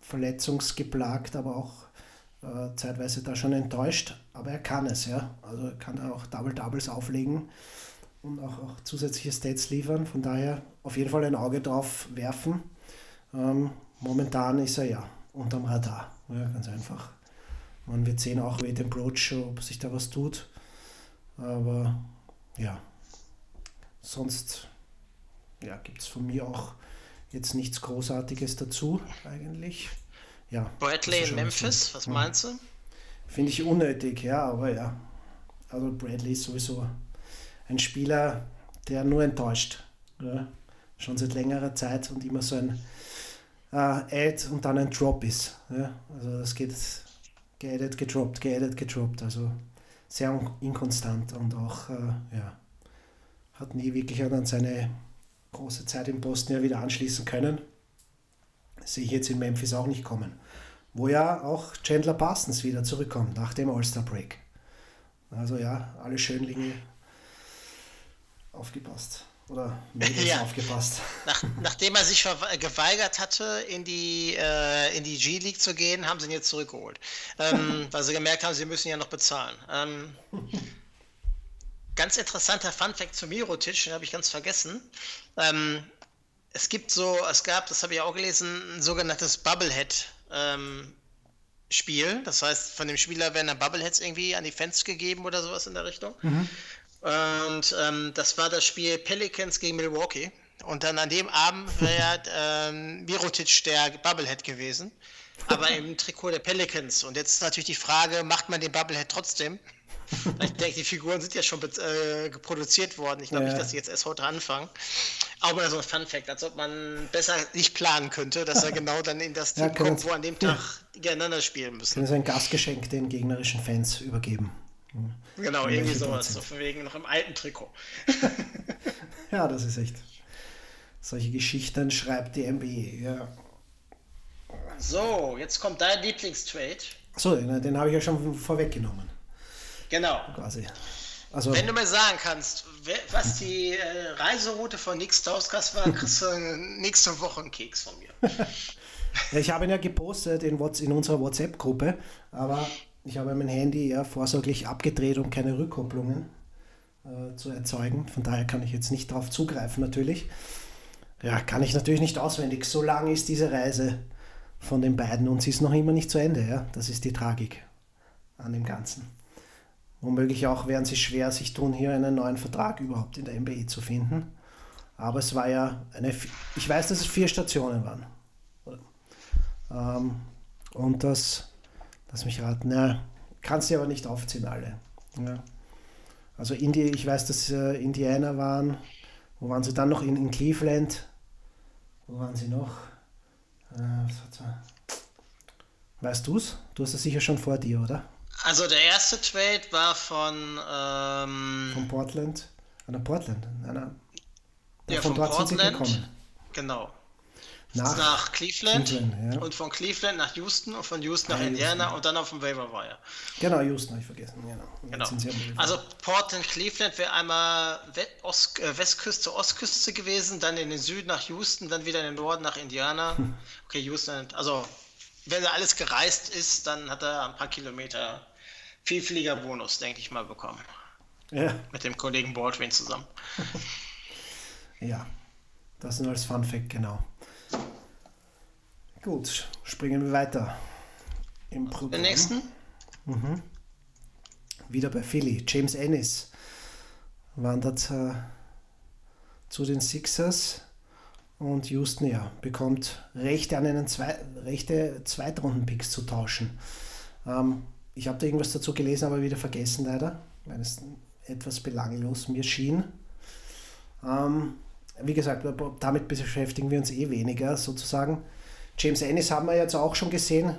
verletzungsgeplagt, aber auch äh, zeitweise da schon enttäuscht. Aber er kann es, ja. Also er kann da auch Double-Doubles auflegen und auch, auch zusätzliche Stats liefern. Von daher auf jeden Fall ein Auge drauf werfen. Ähm, momentan ist er ja unterm Radar. Ja, ganz einfach. Man wird sehen, auch mit dem Approach, ob sich da was tut. Aber ja, sonst ja, gibt es von mir auch jetzt nichts Großartiges dazu eigentlich. Ja, Bradley in Memphis, was meinst du? Finde ich unnötig, ja, aber ja. Also Bradley ist sowieso ein Spieler, der nur enttäuscht. Ja? Schon seit längerer Zeit und immer so ein äh, Add und dann ein Drop ist. Ja? Also das geht geaddet, gedroppt, geaddet, gedroppt. Also sehr inkonstant und auch äh, ja, hat nie wirklich an seine große Zeit im Posten ja wieder anschließen können. sehe ich jetzt in Memphis auch nicht kommen. Wo ja auch Chandler Parsons wieder zurückkommt nach dem All-Star Break. Also ja, alle Schönlinge aufgepasst. Oder [laughs] ja. aufgepasst. Nach, nachdem er sich geweigert hatte, in die, äh, in die G-League zu gehen, haben sie ihn jetzt zurückgeholt. Ähm, [laughs] weil sie gemerkt haben, sie müssen ja noch bezahlen. Ähm, [laughs] ganz interessanter Funfact zu Mirotic, den habe ich ganz vergessen. Ähm, es gibt so, es gab, das habe ich auch gelesen, ein sogenanntes Bubblehead. Ähm, Spiel, das heißt, von dem Spieler werden dann Bubbleheads irgendwie an die Fans gegeben oder sowas in der Richtung. Mhm. Und ähm, das war das Spiel Pelicans gegen Milwaukee. Und dann an dem Abend wäre ähm, Mirotic der Bubblehead gewesen, aber [laughs] im Trikot der Pelicans. Und jetzt ist natürlich die Frage, macht man den Bubblehead trotzdem? [laughs] ich denke, die Figuren sind ja schon äh, produziert worden. Ich glaube ja. nicht, dass sie jetzt erst heute anfangen. Aber so ein Fun-Fact, als ob man besser nicht planen könnte, dass er [laughs] genau dann in das Team ja, kommt, wo an dem Tag ja. gegeneinander spielen müssen. Können Sie ein Gastgeschenk den gegnerischen Fans übergeben? Genau, irgendwie sowas. So von wegen noch im alten Trikot. [laughs] ja, das ist echt. Solche Geschichten schreibt die MBE, ja. So, jetzt kommt dein Lieblingstrade. So, den habe ich ja schon vorweggenommen. Genau. Quasi. Also, Wenn du mir sagen kannst, was die äh, Reiseroute von Nix Stauskas war, kriegst du [laughs] nächste Woche einen Keks von mir. [laughs] ich habe ihn ja gepostet in, in unserer WhatsApp-Gruppe, aber ich habe mein Handy ja vorsorglich abgedreht, um keine Rückkopplungen äh, zu erzeugen. Von daher kann ich jetzt nicht darauf zugreifen, natürlich. Ja, kann ich natürlich nicht auswendig. So lang ist diese Reise von den beiden und sie ist noch immer nicht zu Ende. Ja? Das ist die Tragik an dem Ganzen. Womöglich auch werden sie schwer sich tun, hier einen neuen Vertrag überhaupt in der NBA zu finden. Aber es war ja eine, ich weiß, dass es vier Stationen waren. Ähm, und das Lass mich raten. Ja, kannst du aber nicht aufziehen, alle. Ja. Also Indi ich weiß, dass äh, Indianer waren. Wo waren sie dann noch? In, in Cleveland. Wo waren sie noch? Äh, weißt du es? Du hast es sicher schon vor dir, oder? Also der erste Trade war von ähm, von Portland. Nein, Portland. Nein, nein. Ja, von von Portland. gekommen. Genau. Nach, Nach, Cleveland, Cleveland, ja. und von Cleveland nach Houston und von Houston nach Ah, Indiana Houston. und dann auf dem Waiver Wire. Genau, Houston habe ich vergessen. Genau. Genau. Also Portland, Cleveland wäre einmal Ost, äh, Westküste, Ostküste gewesen, dann in den Süden nach Houston, dann wieder in den Norden nach Indiana. Okay, Houston, also wenn er alles gereist ist, dann hat er ein paar Kilometer Vielfliegerbonus, denke ich mal, bekommen. ja, Mit dem Kollegen Baldwin zusammen. [laughs] ja, das nur als Fun Fact, genau. Gut, springen wir weiter im Programm. Den nächsten? Wieder bei Philly. James Ennis wandert äh, zu den Sixers und Houston ja, bekommt Rechte an einen zwei, Rechte Zweitrunden-Picks zu tauschen. Ähm, ich habe da irgendwas dazu gelesen, aber wieder vergessen leider, weil es etwas belanglos mir schien. Ähm, wie gesagt, damit beschäftigen wir uns eh weniger sozusagen. James Ennis haben wir jetzt auch schon gesehen,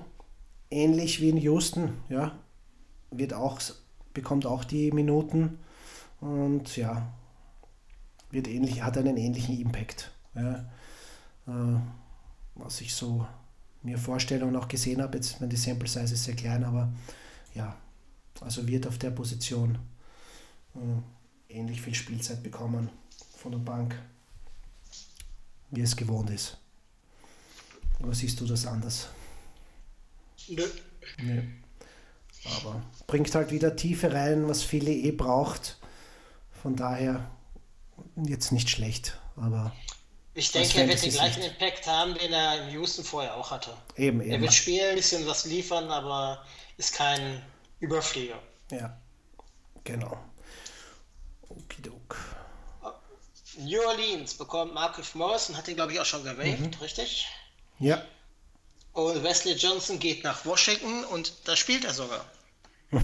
ähnlich wie in Houston, ja, wird auch, bekommt auch die Minuten und ja, wird ähnlich, hat einen ähnlichen Impact. Ja, äh, was ich so mir vorstelle und auch gesehen habe, jetzt wenn die Sample Size ist sehr klein, aber ja, also wird auf der Position äh, ähnlich viel Spielzeit bekommen von der Bank, wie es gewohnt ist. Oder siehst du das anders? Nö. Nee. Aber bringt halt wieder Tiefe rein, was viele eh braucht. Von daher jetzt nicht schlecht, aber Ich denke, er wird den gleichen Sicht. Impact haben, den er in Houston vorher auch hatte. eben, Er eben. wird spielen, ein bisschen was liefern, aber ist kein Überflieger. Ja, genau. Okidok. New Orleans bekommt Marcus Morris und hat ihn, glaube ich, auch schon gewaved, Mhm. richtig? Ja, Und Wesley Johnson geht nach Washington und da spielt er sogar. [laughs]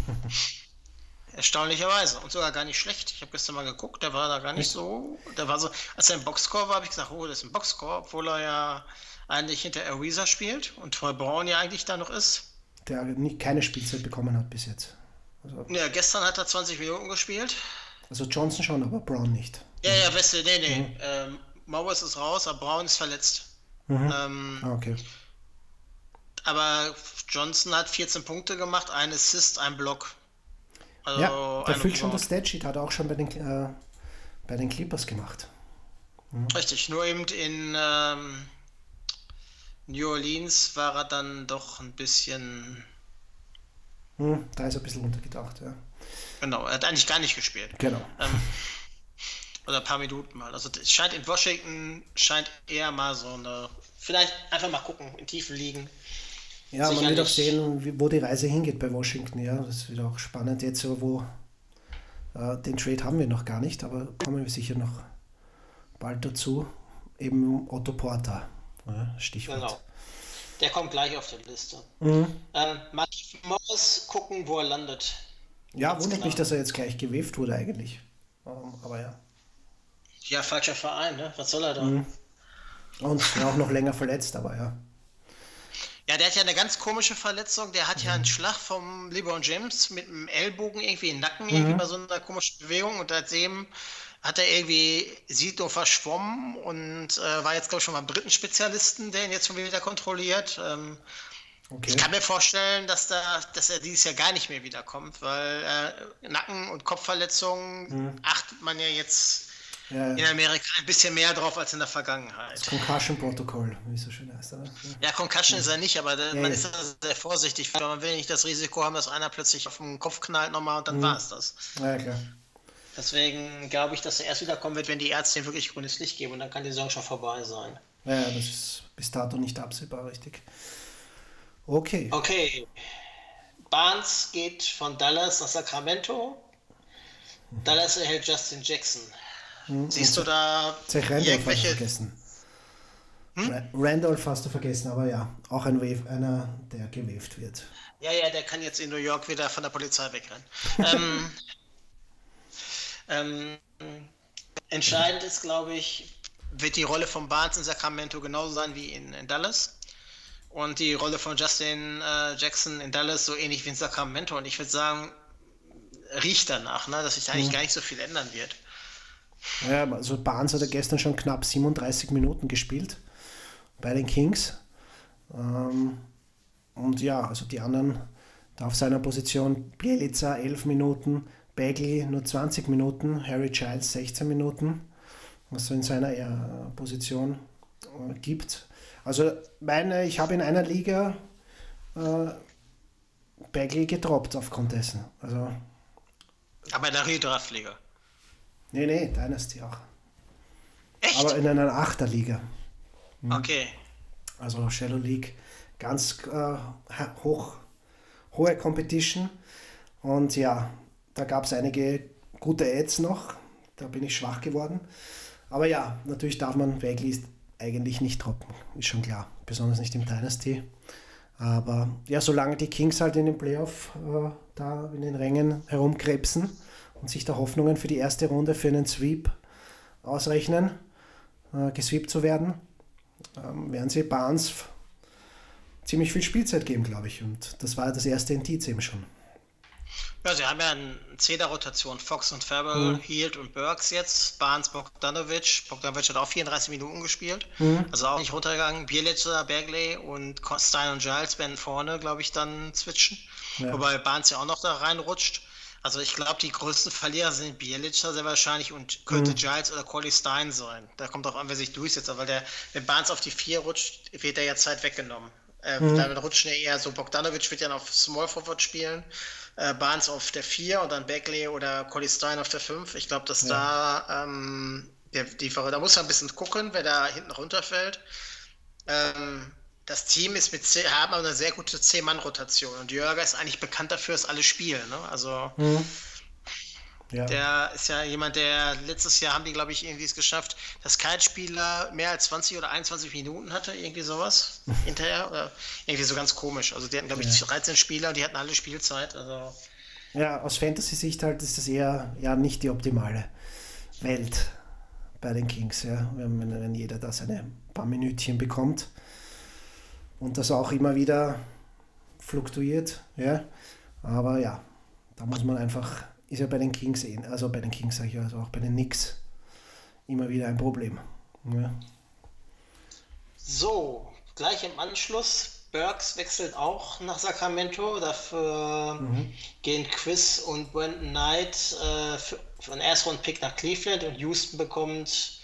Erstaunlicherweise. Und sogar gar nicht schlecht. Ich habe gestern mal geguckt, der war da gar nicht so. Der war so, als er im Boxscore war, habe ich gesagt, oh, das ist ein Boxscore, obwohl er ja eigentlich hinter Ariza spielt und Troy Brown ja eigentlich da noch ist. der nie, keine Spielzeit bekommen hat bis jetzt. Also, Ja, gestern hat er 20 Minuten gespielt. also Johnson schon, aber Brown nicht. Ja, ja, Wesley, nee, nee. Ähm, Morris ist raus, aber Brown ist verletzt. Ähm, Ah, okay. aber Johnson hat 14 Punkte gemacht, ein Assist, ein Block. Also Ja, der füllt schon das Statsheet, hat er auch schon bei den, äh, bei den Clippers gemacht. Richtig, nur eben in ähm, New Orleans war er dann doch ein bisschen. Hm, da ist er ein bisschen untergedacht, ja. Genau, er hat eigentlich gar nicht gespielt. Genau. Ähm, oder ein paar Minuten mal. Also es scheint in Washington scheint eher mal so eine. Vielleicht einfach mal gucken, in tiefen Ligen. Ja, man wird auch sehen, wo die Reise hingeht bei Washington. Ja, das wird auch spannend jetzt, wo äh, den Trade haben wir noch gar nicht, aber kommen wir sicher noch bald dazu. Eben Otto Porter, ja, Stichwort. Genau. Der kommt gleich auf die Liste. Mhm. Ähm, Martin Morris gucken, wo er landet. Ja, wundert klar. mich, dass er jetzt gleich geweft wurde eigentlich. Ähm, aber ja. Ja, falscher Verein, ne? Was soll er da? Mhm. Und auch noch länger verletzt, aber ja. Ja, der hat ja eine ganz komische Verletzung. Der hat ja einen Schlag vom LeBron James mit dem Ellbogen irgendwie im Nacken, irgendwie bei so einer komischen Bewegung. Und seitdem hat er irgendwie Sito verschwommen und äh, war jetzt, glaube ich, schon beim dritten Spezialisten, der ihn jetzt schon wieder kontrolliert. Ähm, Okay. Ich kann mir vorstellen, dass, da, dass er dieses Jahr gar nicht mehr wiederkommt, weil äh, Nacken- und Kopfverletzungen achtet man ja jetzt Ja, in ja. Amerika ein bisschen mehr drauf als in der Vergangenheit. Concussion-Protokoll, wie es so schön heißt. Oder? Ja, Concussion ist er nicht, aber da, Ja, man ja. ist da sehr vorsichtig, weil man will nicht das Risiko haben, dass einer plötzlich auf den Kopf knallt nochmal und dann war es das. Ja, ja, klar. Deswegen glaube ich, dass er erst wiederkommen wird, wenn die Ärzte ihm wirklich grünes Licht geben und dann kann die Saison schon vorbei sein. Ja, ja, das ist bis dato nicht absehbar, richtig. Okay. Okay. Barnes geht von Dallas nach Sacramento. Dallas erhält Justin Jackson. Siehst du da Randolph hast du irgendwelche. vergessen. Ra- Randolph hast du vergessen, aber ja, auch ein Wave, einer, der gewaved wird. Ja, ja, der kann jetzt in New York wieder von der Polizei wegrennen. [laughs] ähm, ähm, entscheidend ist, glaube ich, wird die Rolle von Barnes in Sacramento genauso sein wie in, in Dallas. Und die Rolle von Justin äh, Jackson in Dallas so ähnlich wie in Sacramento. Und ich würde sagen, riecht danach, ne, dass sich eigentlich mhm. gar nicht so viel ändern wird. Ja, also Barnes hat er gestern schon knapp 37 Minuten gespielt bei den Kings. Ähm, und ja, also die anderen da auf seiner Position Bielica 11 Minuten, Bagley nur 20 Minuten, Harry Childs 16 Minuten, was so in seiner äh, Position äh, gibt. Also meine, ich habe in einer Liga äh, Bagley gedroppt aufgrund dessen. Also, Aber in der Redraft-Liga? Nee, nee, Dynasty auch. Echt? Aber in einer Achterliga. Mhm. Okay. Also Shallow League, ganz äh, hoch, hohe Competition. Und ja, da gab es einige gute Ads noch. Da bin ich schwach geworden. Aber ja, natürlich darf man Bagley eigentlich nicht droppen, ist schon klar. Besonders nicht im Dynasty. Aber ja, solange die Kings halt in den Playoff äh, da in den Rängen herumkrebsen, und sich da Hoffnungen für die erste Runde für einen Sweep ausrechnen, äh, gesweept zu werden, ähm, werden sie Barnes ziemlich viel Spielzeit geben, glaube ich. Und das war das erste Indiz eben schon. Ja, sie haben ja eine Zehner-Rotation. Fox und Farrell, mhm. Hield und Burks jetzt. Barnes, Bogdanovic. Bogdanovic hat auch 34 Minuten gespielt. Mhm. Also auch nicht runtergegangen. Bielica, Bagley und Stein und Giles werden vorne, glaube ich, dann switchen. Ja. Wobei Barnes ja auch noch da reinrutscht. Also ich glaube, die größten Verlierer sind Bielica sehr wahrscheinlich und könnte mhm. Giles oder Collie Stein sein. Da kommt auch an, wer sich durchsetzt. Aber der, wenn Barnes auf die 4 rutscht, wird er ja Zeit weggenommen. Äh, mhm. Dann rutschen ja eher so, Bogdanovic wird ja noch auf Small Forward spielen, äh, Barnes auf der 4 und dann Beckley oder Collie Stein auf der 5. Ich glaube, dass ja. da ähm, der, die, da muss man ein bisschen gucken, wer da hinten runterfällt. Ähm, das Team ist mit haben eine sehr gute C-Mann-Rotation und Jörger ist eigentlich bekannt dafür, dass alle spielen. Ne? Also mhm. ja. der ist ja jemand, der letztes Jahr haben die, glaube ich, irgendwie es geschafft, dass kein Spieler mehr als 20 oder 21 Minuten hatte, irgendwie sowas [laughs] hinterher. Oder irgendwie so ganz komisch. Also die hatten, glaube ich, ja. 13 Spieler und die hatten alle Spielzeit. Also ja, aus Fantasy-Sicht halt ist das eher ja, nicht die optimale Welt bei den Kings, ja. Wenn, wenn jeder da seine paar Minütchen bekommt und das auch immer wieder fluktuiert. Ja? Aber ja, da muss man einfach, ist ja bei den Kings, eh, also bei den Kings sage ich also auch bei den Knicks immer wieder ein Problem. Ja. So, gleich im Anschluss. Burks wechselt auch nach Sacramento. Dafür mhm. gehen Chris und Brandon Knight äh, für, für einen Erstrunden-Pick nach Cleveland und Houston bekommt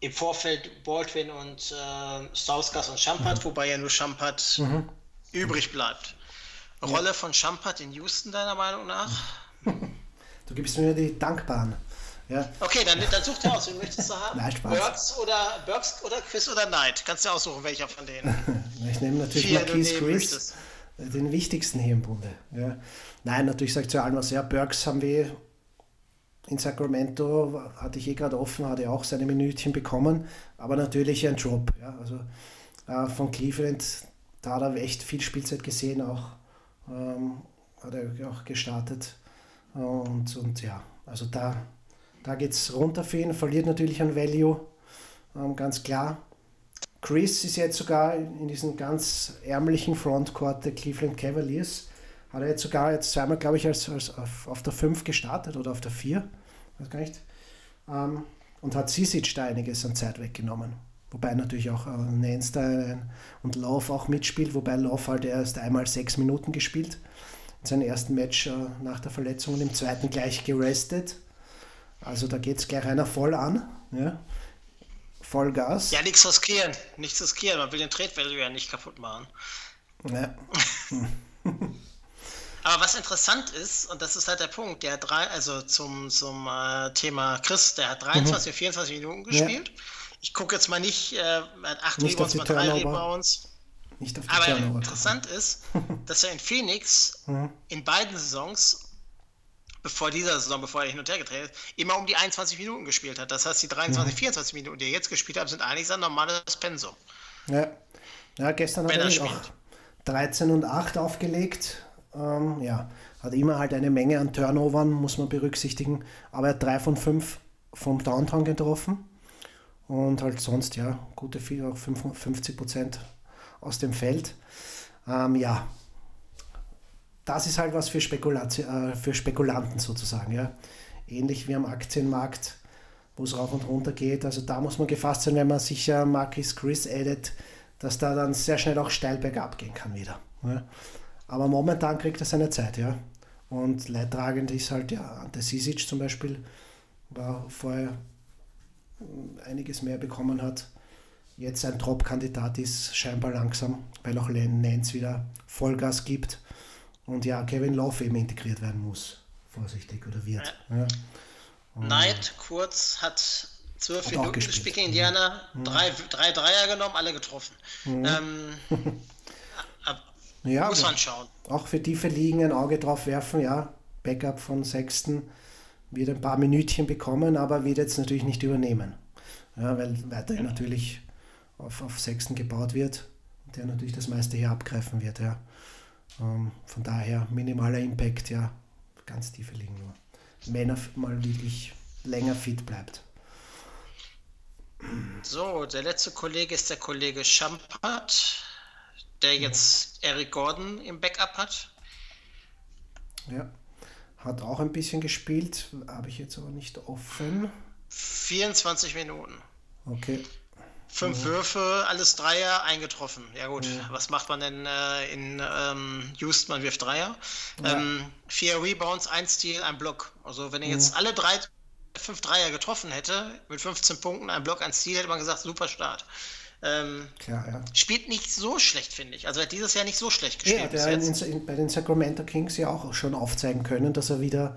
im Vorfeld Baldwin und äh, Stauskas und Champert, mhm. wobei ja nur Champert mhm. übrig bleibt. Rolle von Champert in Houston, deiner Meinung nach? [laughs] Du gibst mir die dankbaren. Ja. Okay, dann, dann such dir aus, wen möchtest du haben? [laughs] Nein, Spaß. Burks oder, Burks oder Chris oder Knight? Kannst du aussuchen, welcher von denen. [laughs] ich nehme natürlich Marquise Chris, den wichtigsten hier im Bunde. Ja. Nein, natürlich sagt zu allem was. Ja, Burks haben wir in Sacramento hatte ich eh gerade offen, hat er auch seine Minütchen bekommen, aber natürlich ein Drop. Ja. Also äh, von Cleveland, da hat er echt viel Spielzeit gesehen, auch ähm, hat er auch gestartet. Und, und ja, also da, da geht es runter für ihn, verliert natürlich an Value, ähm, ganz klar. Chris ist jetzt sogar in diesem ganz ärmlichen Frontcourt der Cleveland Cavaliers hat er jetzt sogar jetzt zweimal, glaube ich, als, als auf, auf der 5 gestartet oder auf der 4, weiß gar nicht. Ähm, und hat Sisic da einiges an Zeit weggenommen. Wobei natürlich auch äh, Nance und Love auch mitspielt, wobei Love halt erst einmal sechs Minuten gespielt. In seinem ersten Match äh, nach der Verletzung und im zweiten gleich gerestet. Also da geht es gleich einer voll an. Ja. Vollgas. Ja, nichts riskieren. Nichts riskieren. Man will den Trade Value ja nicht kaputt machen. Ja. [laughs] Aber was interessant ist, und das ist halt der Punkt, der hat drei, also zum, zum äh, Thema Chris, der hat 23, mhm. 24 Minuten gespielt. Ja. Ich gucke jetzt mal nicht, äh, hat 8 Rebounds, mal 3 Rebounds. Nicht auf die Aber Turnover interessant ist, [laughs] dass er in Phoenix mhm. in beiden Saisons, bevor dieser Saison, bevor er hin und her gedreht ist, immer um die 21 Minuten gespielt hat. Das heißt, die 23, mhm. 24 Minuten, die er jetzt gespielt hat, sind eigentlich sein normales Pensum. Ja, ja gestern hat er auch 13 und 8 aufgelegt ähm, ja, hat immer halt eine Menge an Turnovern, muss man berücksichtigen. Aber er hat drei von fünf vom Downtown getroffen. Und halt sonst, ja, gute 50 Prozent aus dem Feld. Ähm, ja, das ist halt was für, Spekulation, äh, für Spekulanten sozusagen. Ja. Ähnlich wie am Aktienmarkt, wo es rauf und runter geht. Also da muss man gefasst sein, wenn man sich äh, Marquis Chris addet, dass da dann sehr schnell auch steil bergab gehen kann wieder. Ja. Aber momentan kriegt er seine Zeit, ja. Und leidtragend ist halt, ja, Ante Sisic zum Beispiel, war vorher einiges mehr bekommen hat. Jetzt ein Top-Kandidat ist, scheinbar langsam, weil auch Nance wieder Vollgas gibt. Und ja, Kevin Love eben integriert werden muss, vorsichtig oder wird. Ja. Ja. Knight kurz hat zwölf Minuten gespielt gegen Indiana, mhm. drei, drei Dreier genommen, alle getroffen. Mhm. Ähm, [laughs] ja, muss man schauen. Auch für tiefe Ligen ein Auge drauf werfen, ja. Backup von Sexton wird ein paar Minütchen bekommen, aber wird jetzt natürlich nicht übernehmen. Ja, weil weiterhin ja. natürlich auf, auf Sexton gebaut wird, der natürlich das meiste hier abgreifen wird, ja. Ähm, von daher minimaler Impact, ja, ganz tiefe Ligen nur. Wenn er mal wirklich länger fit bleibt. So, der letzte Kollege ist der Kollege Champert, der jetzt Eric Gordon im Backup hat. Ja, hat auch ein bisschen gespielt, habe ich jetzt aber nicht offen. 24 Minuten. Okay. Fünf Würfe, alles Dreier, eingetroffen. Ja gut, ja. was macht man denn äh, in ähm, Houston? Man wirft Dreier. Ja. Ähm, vier Rebounds, ein Steal, ein Block. Also wenn er jetzt alle drei, fünf Dreier getroffen hätte, mit 15 Punkten, ein Block, ein Steal, hätte man gesagt, super Start. Ähm, Klar, ja. Spielt nicht so schlecht, finde ich. Also er hat dieses Jahr nicht so schlecht gespielt. Ja, der in, bei den Sacramento Kings ja auch schon aufzeigen können, dass er wieder,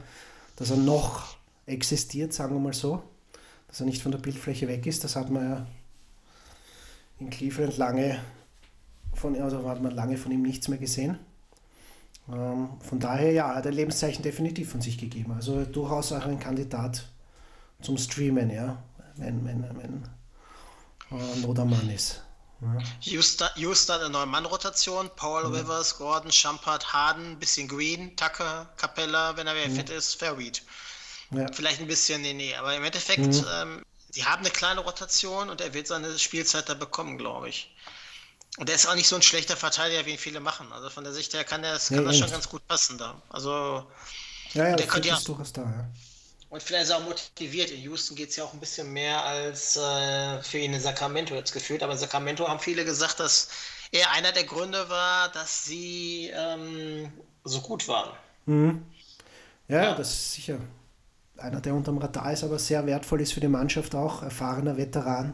dass er noch existiert, sagen wir mal so. Dass er nicht von der Bildfläche weg ist. Das hat man ja in Cleveland lange von, also hat man lange von ihm nichts mehr gesehen. Ähm, von daher, ja, hat er Lebenszeichen definitiv von sich gegeben. Also durchaus auch ein Kandidat zum Streamen, ja, wenn, wenn, wenn Not am Mann ist. Ja. Houston, Houston eine Neun-Mann-Rotation, Paul ja. Rivers, Gordon, Champard, Harden, bisschen Green, Tucker, Capella, wenn er wieder ja. fit ist, Fairweed. Ja. Vielleicht ein bisschen, nee, nee, aber im Endeffekt mhm. ähm, die haben eine kleine Rotation und er wird seine Spielzeit da bekommen, glaube ich. Und er ist auch nicht so ein schlechter Verteidiger, wie ihn viele machen. Also von der Sicht her kann, der, kann das schon ganz gut passen da. Also ja, ja, der könnte ja, durchaus da, ja. Und vielleicht ist er auch motiviert. In Houston geht es ja auch ein bisschen mehr als äh, für ihn in Sacramento jetzt gefühlt. Aber in Sacramento haben viele gesagt, dass er einer der Gründe war, dass sie ähm, so gut waren. Mhm. Ja, ja, das ist sicher einer, der unterm Radar ist, aber sehr wertvoll ist für die Mannschaft auch, erfahrener Veteran,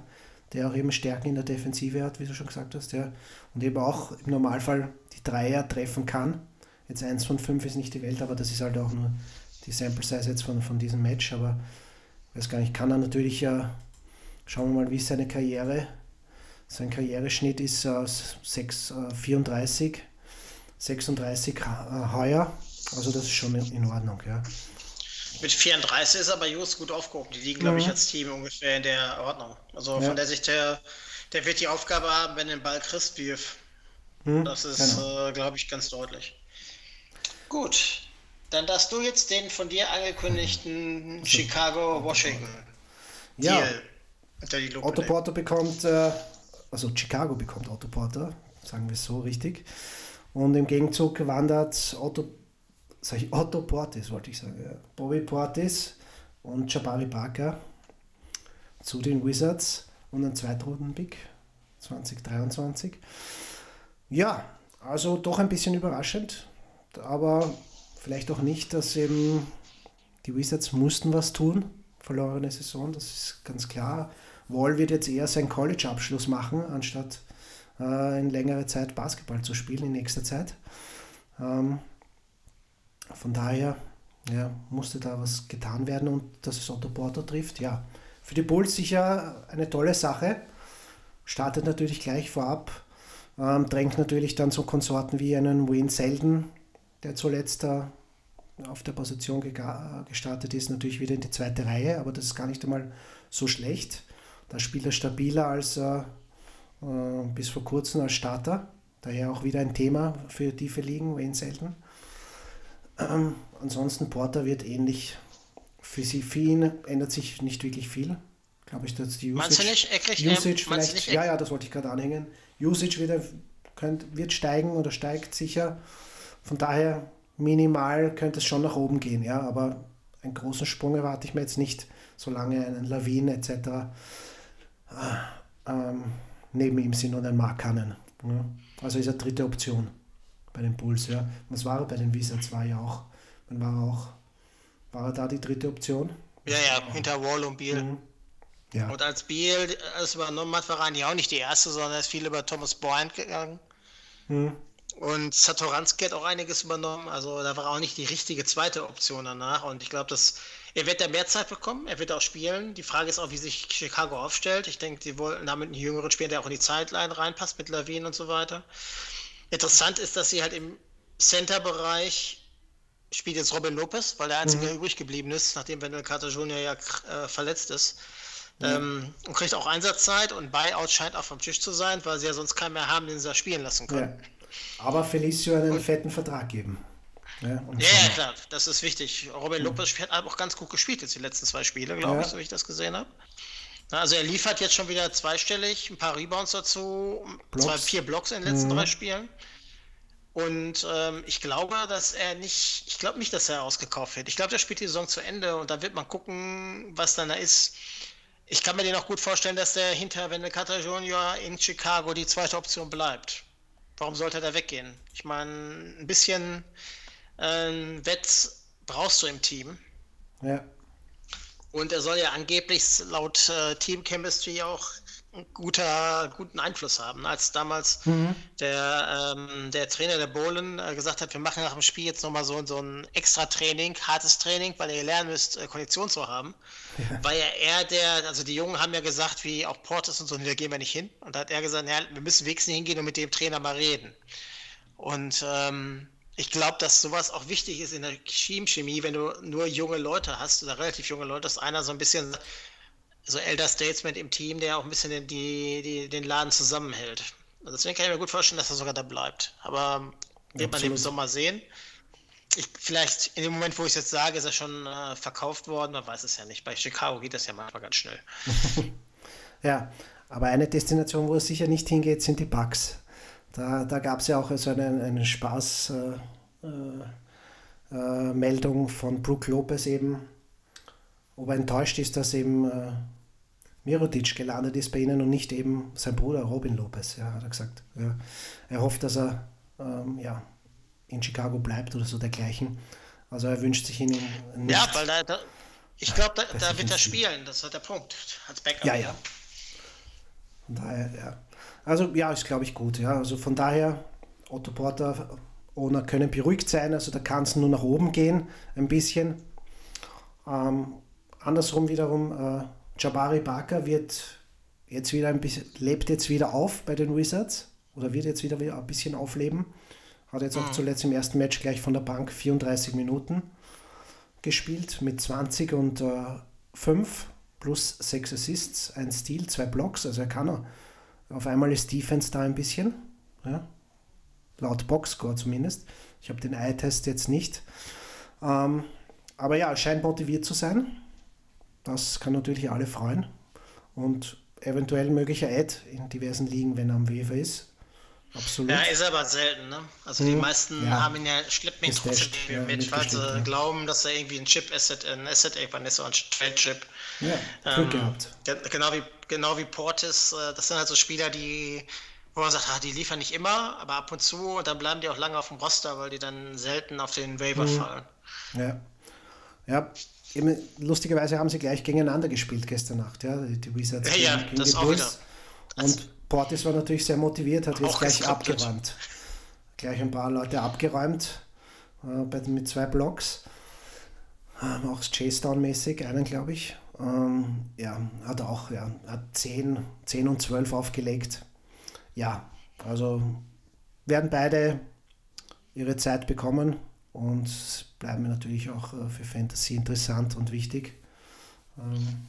der auch eben Stärken in der Defensive hat, wie du schon gesagt hast, ja. Und eben auch im Normalfall die Dreier treffen kann. Jetzt eins von fünf ist nicht die Welt, aber das ist halt auch nur die Sample Size jetzt von, von diesem Match. Aber ich weiß gar nicht, kann er natürlich ja, schauen wir mal, wie ist seine Karriere. Sein Karriereschnitt ist äh, 6, äh, 34, 36 äh, heuer. Also das ist schon in, in Ordnung, ja. Mit 34 ist aber Just gut aufgehoben. Die liegen, glaube ich, mhm. als Team ungefähr in der Ordnung. Also ja. von der Sicht her, der wird die Aufgabe haben, wenn den Ball Chris wirft. Mhm. Das ist, genau. äh, glaube ich, ganz deutlich. Gut, dann darfst du jetzt den von dir angekündigten also, Chicago-Washington ja. unter die Lupe Otto Porter bekommt, äh, also Chicago bekommt Otto Porter, sagen wir es so richtig. Und im Gegenzug wandert Otto sag ich Otto Portis, wollte ich sagen. Ja. Bobby Portis und Jabari Parker zu den Wizards und ein Zweitrunden-Pick 2023. Ja, also doch ein bisschen überraschend, aber vielleicht auch nicht, dass eben die Wizards mussten was tun, verlorene Saison, das ist ganz klar. Wall wird jetzt eher seinen College-Abschluss machen, anstatt äh, in längere Zeit Basketball zu spielen in nächster Zeit. Ähm, von daher ja, musste da was getan werden und dass es Otto Porter trifft, ja. Für die Bulls sicher eine tolle Sache. Startet natürlich gleich vorab, ähm, drängt natürlich dann so Konsorten wie einen Wayne Selden, der zuletzt da auf der Position gestartet ist, natürlich wieder in die zweite Reihe, aber das ist gar nicht einmal so schlecht. Da spielt er stabiler als äh, bis vor kurzem als Starter. Daher auch wieder ein Thema für tiefe Ligen, Wayne Selden. Ähm, ansonsten Porter wird ähnlich. Für, sie, für ihn ändert sich nicht wirklich viel. Glaube ich, dass die Usage, nicht, eklig, Usage vielleicht, nicht ja, ja, das wollte ich gerade anhängen. Usage wird könnt, wird steigen oder steigt sicher. Von daher minimal könnte es schon nach oben gehen, ja, aber einen großen Sprung erwarte ich mir jetzt nicht, solange einen Lawine etc. Äh, ähm, neben ihm sind und ein Mark Cannon. Ja. Also ist er dritte Option bei den Bulls, ja. Was war er bei den Wizards? War ja auch, man war auch, war er da die dritte Option? Ja, ja, hinter Wall und Beal. Mhm. Ja. Und als Beal es übernommen hat, war eigentlich auch nicht die erste, sondern er ist viel über Thomas Bryant gegangen. Mhm. Und Satoranski hat auch einiges übernommen, also da war auch nicht die richtige zweite Option danach. Und ich glaube, dass er wird da mehr Zeit bekommen, er wird auch spielen. Die Frage ist auch, wie sich Chicago aufstellt. Ich denke, die wollten damit einen jüngeren Spieler, der auch in die Zeitline reinpasst mit Lawin und so weiter. Interessant ist, dass sie halt im Center-Bereich spielt jetzt Robin Lopez, weil der einzige mhm. übrig geblieben ist, nachdem Wendell Carter Jr. ja äh, verletzt ist. Ähm, und kriegt auch Einsatzzeit und Buyout scheint auch vom Tisch zu sein, weil sie ja sonst keinen mehr haben, den sie da spielen lassen können. Ja. Aber Felicio einen fetten Vertrag geben. Ja, ja, ja, klar, das ist wichtig. Robin mhm. Lopez hat auch ganz gut gespielt jetzt die letzten zwei Spiele, glaube ich, so wie ich das gesehen habe. Also er liefert jetzt schon wieder zweistellig, ein paar Rebounds dazu, zwei, vier Blocks in den letzten mhm. drei Spielen. Und ähm, ich glaube, dass er nicht, ich glaube nicht, dass er ausgekauft wird. Ich glaube, der spielt die Saison zu Ende und da wird man gucken, was dann da ist. Ich kann mir den auch gut vorstellen, dass der hinter Carter Jr. in Chicago die zweite Option bleibt. Warum sollte er da weggehen? Ich meine, ein bisschen äh, Wetts brauchst du im Team. Ja. Und er soll ja angeblich laut äh, Team Chemistry auch guter, guten Einfluss haben. Als damals mhm. der, ähm, der Trainer der Bowlen äh, gesagt hat, wir machen nach dem Spiel jetzt nochmal so, so ein extra Training, hartes Training, weil ihr lernen müsst, äh, Kondition zu haben. Ja. War ja er der, also die Jungen haben ja gesagt, wie auch Portis und so, da gehen wir nicht hin. Und da hat er gesagt, ja, wir müssen wenigstens hingehen und mit dem Trainer mal reden. Und ähm, ich glaube, dass sowas auch wichtig ist in der Teamchemie, wenn du nur junge Leute hast oder relativ junge Leute, dass einer so ein bisschen so Elder Statesman im Team, der auch ein bisschen den, die, die, den Laden zusammenhält. Also deswegen kann ich mir gut vorstellen, dass er sogar da bleibt. Aber wird man im Sommer sehen. Ich, vielleicht in dem Moment, wo ich es jetzt sage, ist er schon äh, verkauft worden, man weiß es ja nicht. Bei Chicago geht das ja manchmal ganz schnell. [laughs] ja, aber eine Destination, wo es sicher nicht hingeht, sind die Bugs. Da, da gab es ja auch so eine, eine Spaß äh, äh, äh von Brook Lopez eben, ob er enttäuscht ist, dass eben Mirotic gelandet ist bei ihnen und nicht eben sein Bruder Robin Lopez, ja, hat er gesagt. Ja. Er hofft, dass er ähm, ja, in Chicago bleibt oder so dergleichen. Also er wünscht sich ihn nicht. Ja, weil da, da ich glaube, da, da wird er spielen, das ist der Punkt, als Backup. Ja, ja. Von daher, ja. Also ja, ist glaube ich gut. Ja. Also von daher, Otto Porter, Owner können beruhigt sein. Also da kann es nur nach oben gehen, ein bisschen. Ähm, andersrum wiederum, äh, Jabari Barker wird jetzt wieder ein bisschen, lebt jetzt wieder auf bei den Wizards oder wird jetzt wieder ein bisschen aufleben. Hat jetzt auch mhm. zuletzt im ersten Match gleich von der Bank 34 Minuten gespielt mit 20 und äh, 5 plus 6 Assists, ein Steal, zwei Blocks. Also er kann er. Auf einmal ist Defense da ein bisschen. Ja, laut Boxscore zumindest. Ich habe den Eye-Test jetzt nicht. Ähm, aber ja, scheint motiviert zu sein. Das kann natürlich alle freuen. Und eventuell möglicher Ad in diversen Ligen, wenn er am Wefer ist. Absolut. Ja, ist aber selten, ne? Also die hm, meisten ja. haben ihn ja, schleppen ihn trotzdem ja, mit, weil sie ja. glauben, dass er irgendwie ein Chip-Asset, ein Asset irgendwann ist, oder ein Trade-Chip. Ja, ähm, gehabt. Genau wie, genau wie Portis, äh, das sind halt so Spieler, die, wo man sagt, ah, die liefern nicht immer, aber ab und zu und dann bleiben die auch lange auf dem Roster, weil die dann selten auf den Waiver mhm. fallen. Ja. Ja, Eben, lustigerweise haben sie gleich gegeneinander gespielt gestern Nacht, ja, die Wizards ja, ja, gegen, das die Bulls. Und Portis war natürlich sehr motiviert, hat jetzt gleich abgeräumt. Gleich ein paar Leute abgeräumt äh, mit zwei Blocks. Ähm, auch Chase-Down-mäßig, einen glaube ich. Ähm, ja, hat auch, ja, hat 10, 10 und 12 aufgelegt. Ja, also werden beide ihre Zeit bekommen und bleiben natürlich auch äh, für Fantasy interessant und wichtig. Ähm,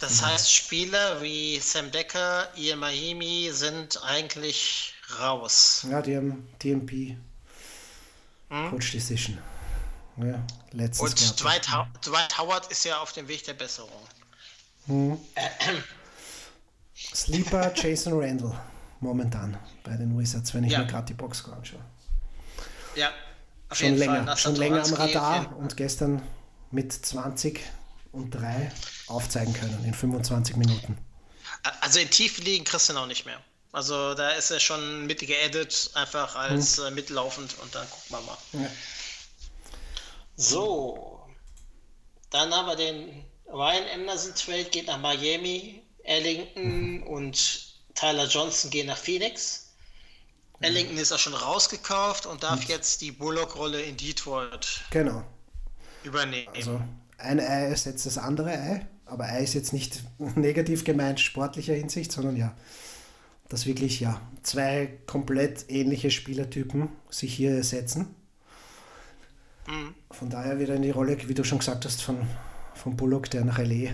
das heißt, Spieler wie Sam Decker, Ian Mahimi sind eigentlich raus. Ja, die haben DMP. Hm? Coach Decision. Ja, letztens Und Dwight, Dwight, Howard ist ja auf dem Weg der Besserung. Hm. [clears throat] Sleeper Jason Randall. momentan bei den Wizards, wenn ich ja. mir gerade die Boxscore anschaue. Ja, schon länger, Fall. schon länger am Radar und gestern mit 20 und 3 aufzeigen können in 25 Minuten. Also in tiefen Ligen kriegst du noch nicht mehr. Also da ist er schon mit geaddet, einfach als hm. äh, mitlaufend und dann gucken wir mal. Ja. So, dann haben wir den Ryan Anderson Trade geht nach Miami, Ellington mhm. und Tyler Johnson gehen nach Phoenix. Ellington ist auch schon rausgekauft und darf jetzt die Bullock-Rolle in Detroit genau. übernehmen. Also ein Ei ersetzt das andere Ei, aber Ei ist jetzt nicht [laughs] negativ gemeint sportlicher Hinsicht, sondern ja, dass wirklich ja zwei komplett ähnliche Spielertypen sich hier ersetzen. Mhm. Von daher wieder in die Rolle, wie du schon gesagt hast, von, von Bullock, der nach LA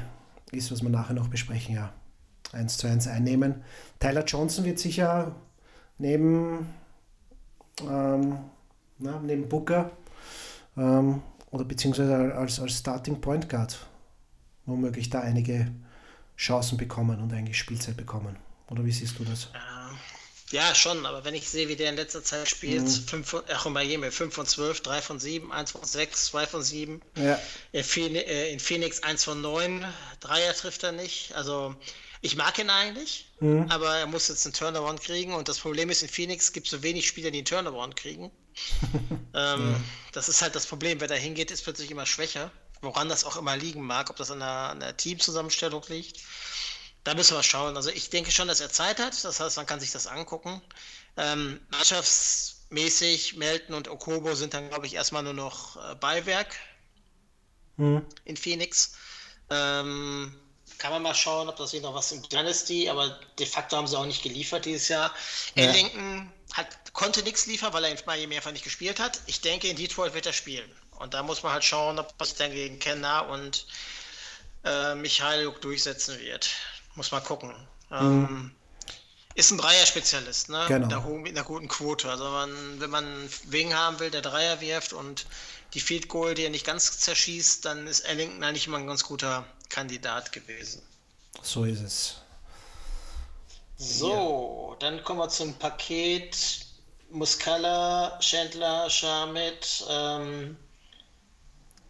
ist, was wir nachher noch besprechen, ja, 1 zu 1 einnehmen. Tyler Johnson wird sicher neben, ähm, na, neben Booker ähm, oder beziehungsweise als, als Starting Point Guard womöglich da einige Chancen bekommen und eigentlich Spielzeit bekommen. Oder wie siehst du das? Ähm, ja, schon, aber wenn ich sehe, wie der in letzter Zeit spielt, mhm. fünf, ach, in Miami 5 von 12, 3 von 7, 1 von 6, 2 von 7. Ja. In, Phoenix, äh, in Phoenix 1 von 9, Dreier trifft er nicht. Also ich mag ihn eigentlich, mhm. aber er muss jetzt einen Turnaround kriegen und das Problem ist, in Phoenix gibt es so wenig Spieler, die einen Turnaround kriegen. [laughs] ähm, ja. Das ist halt das Problem, wer da hingeht, ist plötzlich immer schwächer. Woran das auch immer liegen mag, ob das an der, an der Teamzusammenstellung liegt da müssen wir schauen. Also ich denke schon, dass er Zeit hat. Das heißt, man kann sich das angucken. Ähm, mannschaftsmäßig, Melton und Okobo sind dann, glaube ich, erstmal nur noch äh, Beiwerk mhm. in Phoenix. Ähm, kann man mal schauen, ob das hier noch was im Dynasty, aber de facto haben sie auch nicht geliefert dieses Jahr. Ja. Ellington hat, konnte nichts liefern, weil er in Miami einfach nicht gespielt hat. Ich denke, in Detroit wird er spielen. Und da muss man halt schauen, ob was dann gegen Kenna und äh, Michailuk durchsetzen wird. Muss man gucken. Mhm. Ähm, ist ein Dreier-Spezialist, ne? Genau. Mit, einer hohen, mit einer guten Quote. Also man, wenn man einen Wing haben will, der Dreier wirft und die Field Goal, die er nicht ganz zerschießt, dann ist Ellington eigentlich immer ein ganz guter Kandidat gewesen. So ist es. So, ja. dann kommen wir zum Paket Muscala, Chandler, Schmidt, ähm,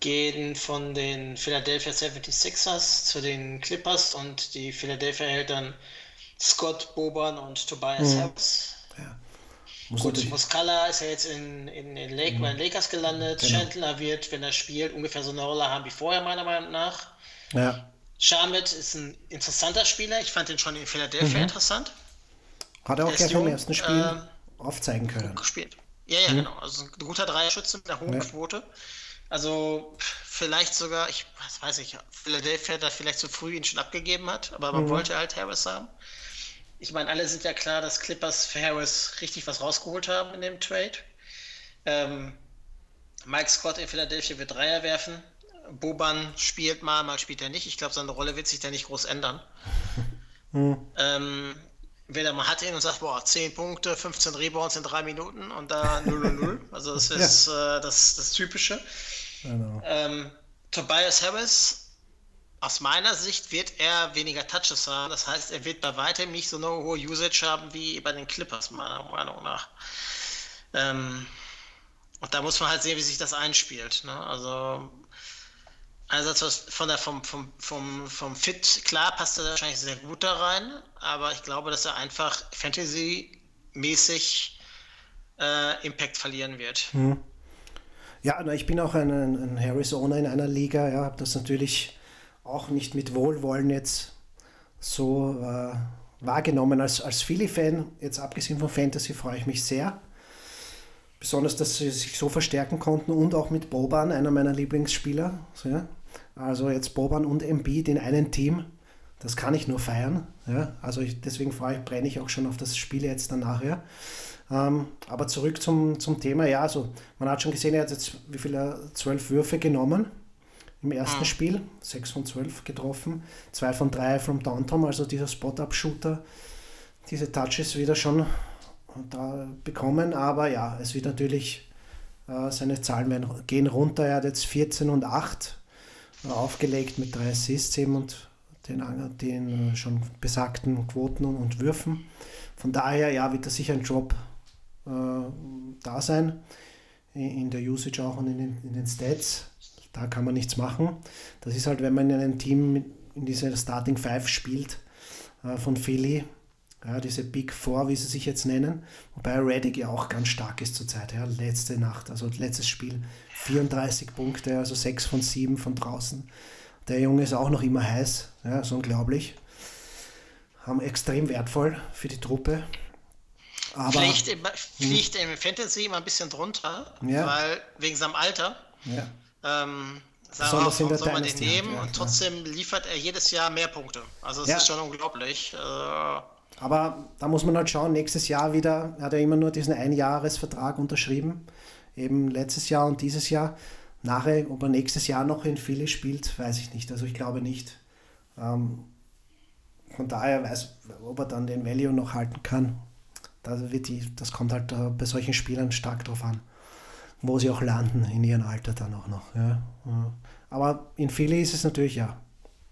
gehen von den Philadelphia 76ers zu den Clippers und die Philadelphia hält dann Scott Boban und Tobias mhm. Harris. Muss Gut, Muscala ist ja jetzt in, in, in Lake, mhm. bei den Lakers gelandet. Genau. Chandler wird, wenn er spielt, ungefähr so eine Rolle haben wie vorher, meiner Meinung nach. Ja. Shamit ist ein interessanter Spieler. Ich fand ihn schon in Philadelphia mhm. interessant. Hat er auch gleich im ersten Spiel äh, aufzeigen können. Gespielt. Ja, ja, mhm. genau. Also ein guter Dreierschütze mit einer hohen ja. Quote. Also vielleicht sogar, ich was weiß ich, Philadelphia da vielleicht zu früh ihn schon abgegeben hat, aber man mhm. wollte halt Harris haben. Ich meine, alle sind ja klar, dass Clippers für Harris richtig was rausgeholt haben in dem Trade. Ähm, Mike Scott in Philadelphia wird Dreier werfen. Boban spielt mal, mal spielt er nicht. Ich glaube, seine Rolle wird sich da nicht groß ändern. Mhm. [laughs] Ähm, entweder man hat ihn und sagt, boah, 10 Punkte, 15 Rebounds in drei Minuten und da [laughs] 0 0. Also das ist ja. äh, das, das Typische. Genau. Ähm, Tobias Harris, aus meiner Sicht wird er weniger Touches haben. Das heißt, er wird bei weitem nicht so eine hohe Usage haben wie bei den Clippers, meiner Meinung nach. Ähm, und da muss man halt sehen, wie sich das einspielt. Ne? Also einerseits von der, vom, vom, vom, vom Fit, klar, passt er wahrscheinlich sehr gut da rein, aber ich glaube, dass er einfach Fantasy-mäßig äh, Impact verlieren wird. Hm. Ja, ich bin auch ein, ein Harris-Owner in einer Liga, ja, habe das natürlich auch nicht mit Wohlwollen jetzt so äh, wahrgenommen als, als Philly-Fan. Jetzt abgesehen von Fantasy freue ich mich sehr. Besonders, dass sie sich so verstärken konnten und auch mit Boban, einer meiner Lieblingsspieler. So, ja. Also jetzt Boban und Embiid in einem Team, das kann ich nur feiern. Ja? Also ich, deswegen freue ich, brenne ich auch schon auf das Spiel jetzt danach. Ja? Ähm, aber zurück zum, zum Thema, ja, also man hat schon gesehen, er hat jetzt wie viele, zwölf Würfe genommen im ersten mhm. Spiel, sechs von zwölf getroffen, zwei von drei vom Downtown, also dieser Spot-Up-Shooter, diese Touches wieder schon da bekommen, aber ja, es wird natürlich, äh, seine Zahlen werden, gehen runter, er hat jetzt 14 und 8 aufgelegt mit drei Assists eben und den, den schon besagten Quoten und Würfen. Von daher, ja, wird da sicher ein Drop äh, da sein, in der Usage auch und in den, in den Stats. Da kann man nichts machen. Das ist halt, wenn man in einem Team in dieser Starting Five spielt äh, von Philly, ja, diese Big Four, wie sie sich jetzt nennen, wobei Reddick ja auch ganz stark ist zurzeit. Ja, letzte Nacht, also letztes Spiel, 34 Punkte, also 6 von 7 von draußen. Der Junge ist auch noch immer heiß, ja, ist unglaublich. Haben extrem wertvoll für die Truppe. Aber, fliegt, im, fliegt im Fantasy immer ein bisschen drunter, ja. weil wegen seinem Alter. Ja. Ähm, Besonders soll man den nehmen ja, und trotzdem liefert er jedes Jahr mehr Punkte. Also es ist schon unglaublich. Äh, aber da muss man halt schauen, nächstes Jahr wieder, hat er immer nur diesen Einjahresvertrag unterschrieben, eben letztes Jahr und dieses Jahr. Nachher, ob er nächstes Jahr noch in Philly spielt, weiß ich nicht. Also ich glaube nicht. Ähm, von daher weiß, ob er dann den Value noch halten kann. Das, wird die, das kommt halt äh, bei solchen Spielern stark drauf an, wo sie auch landen in ihrem Alter dann auch noch. Ja. Aber in Philly ist es natürlich ja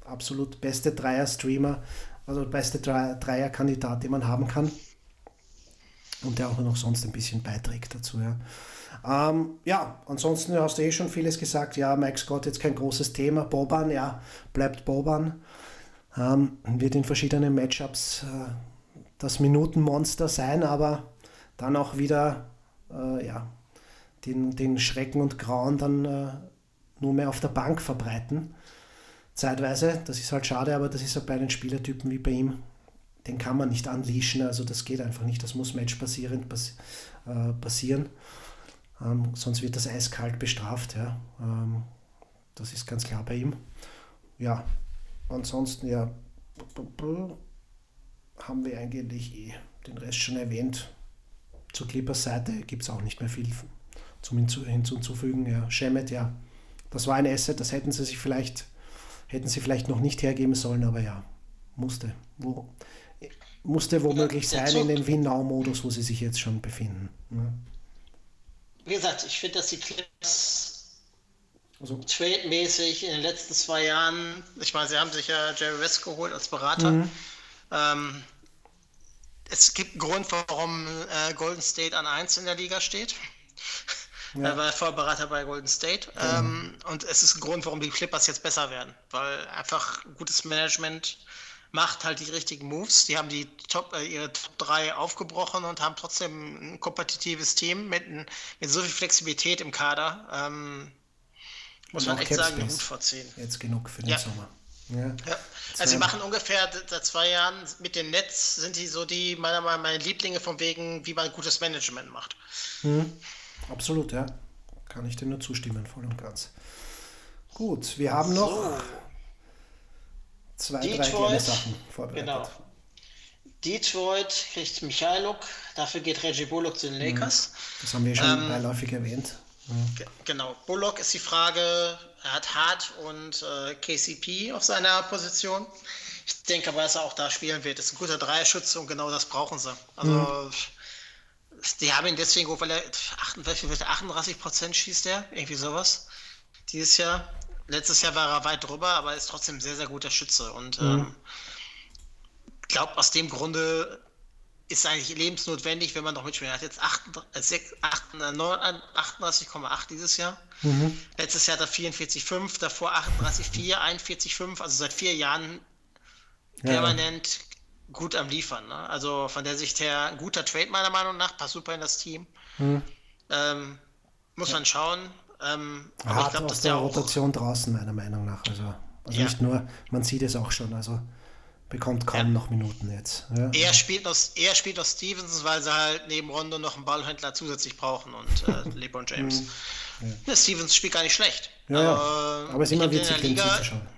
absolut beste Dreier-Streamer also beste Dreierkandidat, den man haben kann. Und der auch noch sonst ein bisschen beiträgt dazu. Ja. Ähm, ja, ansonsten hast du eh schon vieles gesagt. Ja, Mike Scott jetzt kein großes Thema. Boban, ja, bleibt Boban. Ähm, wird in verschiedenen Matchups äh, das Minutenmonster sein, aber dann auch wieder äh, ja, den, den Schrecken und Grauen dann äh, nur mehr auf der Bank verbreiten zeitweise. Das ist halt schade, aber das ist halt bei den Spielertypen wie bei ihm. Den kann man nicht unleashen, also das geht einfach nicht. Das muss matchbasierend pass äh, passieren. Ähm, sonst wird das eiskalt bestraft. Ja. Ähm, das ist ganz klar bei ihm. Ja, ansonsten ja, haben wir eigentlich eh den Rest schon erwähnt. Zur Clippers Seite gibt es auch nicht mehr viel zum hinzuzufügen. Ja, Shemet, ja, das war ein Asset, das hätten sie sich vielleicht Hätten sie vielleicht noch nicht hergeben sollen, aber ja, musste. Wo, musste womöglich ja, sein in den Win-Now-Modus, wo sie sich jetzt schon befinden. Ja. Wie gesagt, ich finde, dass die Clips also. trade-mäßig in den letzten zwei Jahren, ich meine, sie haben sich ja Jerry West geholt als Berater. Mhm. Ähm, es gibt einen Grund, warum äh, Golden State an 1 in der Liga steht. Ja. Er war Vorberater bei Golden State. Genau. Ähm, und es ist ein Grund, warum die Clippers jetzt besser werden. Weil einfach gutes Management macht halt die richtigen Moves. Die haben die Top, äh, ihre Top 3 aufgebrochen und haben trotzdem ein kompetitives Team mit, mit so viel Flexibilität im Kader. Ähm, muss man echt sagen, Hut vorziehen. Jetzt genug für den ja. Sommer. Ja. ja. Also sie machen ungefähr seit zwei Jahren mit dem Netz sind die so die meiner Meinung nach meine Lieblinge von wegen, wie man gutes Management macht. Mhm. Absolut, ja. Kann ich dir nur zustimmen, voll und ganz. Gut, wir haben noch so. zwei, Detroit, drei kleine Sachen vorbereitet. Genau. Detroit kriegt Michailuk, dafür geht Reggie Bullock zu den mhm. Lakers. Das haben wir schon ähm, beiläufig erwähnt. Ja. Genau, Bullock ist die Frage, er hat Hart und äh, KCP auf seiner Position. Ich denke aber, dass er auch da spielen wird. Das ist ein guter Dreierschütze und genau das brauchen sie. Also mhm. Die haben ihn deswegen weil er 38, 38 Prozent schießt er, irgendwie sowas. Dieses Jahr. Letztes Jahr war er weit drüber, aber er ist trotzdem sehr, sehr guter Schütze. Und mhm. ähm, glaube, aus dem Grunde ist eigentlich lebensnotwendig, wenn man noch mitspielt. Er hat jetzt 38,8 dieses Jahr. Mhm. Letztes Jahr hat er 44,5, davor 38,4, 41,5, also seit vier Jahren permanent gut am Liefern. Ne? Also von der Sicht her ein guter Trade meiner Meinung nach, passt super in das Team. Hm. Ähm, muss man schauen. Ähm, aber ich glaube, dass der, der Rotation draußen meiner Meinung nach. Also, also ja. nicht nur, man sieht es auch schon. Also bekommt kaum ja. noch Minuten jetzt. Ja. Er, spielt noch, er spielt noch Stevens, weil sie halt neben Rondo noch einen Ballhändler zusätzlich brauchen und äh, [laughs] LeBron James. Ja. Stevens spielt gar nicht schlecht. Ja, aber, aber es ist immer witzig, den zuzuschauen.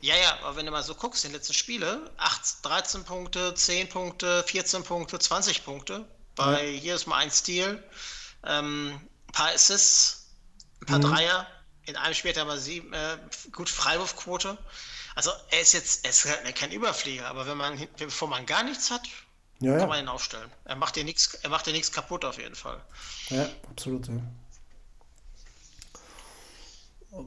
Ja, ja, aber wenn du mal so guckst, die letzten Spiele, 8, 13 Punkte, 10 Punkte, 14 Punkte, 20 Punkte, bei ja. jedes Mal ein Stil, ähm, ein paar Assists, ein paar mhm. Dreier, in einem Spiel hat er mal sieben, äh, gut Freiwurfquote. Also er ist jetzt, er ist halt kein Überflieger, aber wenn man, bevor man gar nichts hat, ja, kann man ihn aufstellen. Er macht dir nichts, er macht dir nichts kaputt auf jeden Fall. Ja, absolut, ja.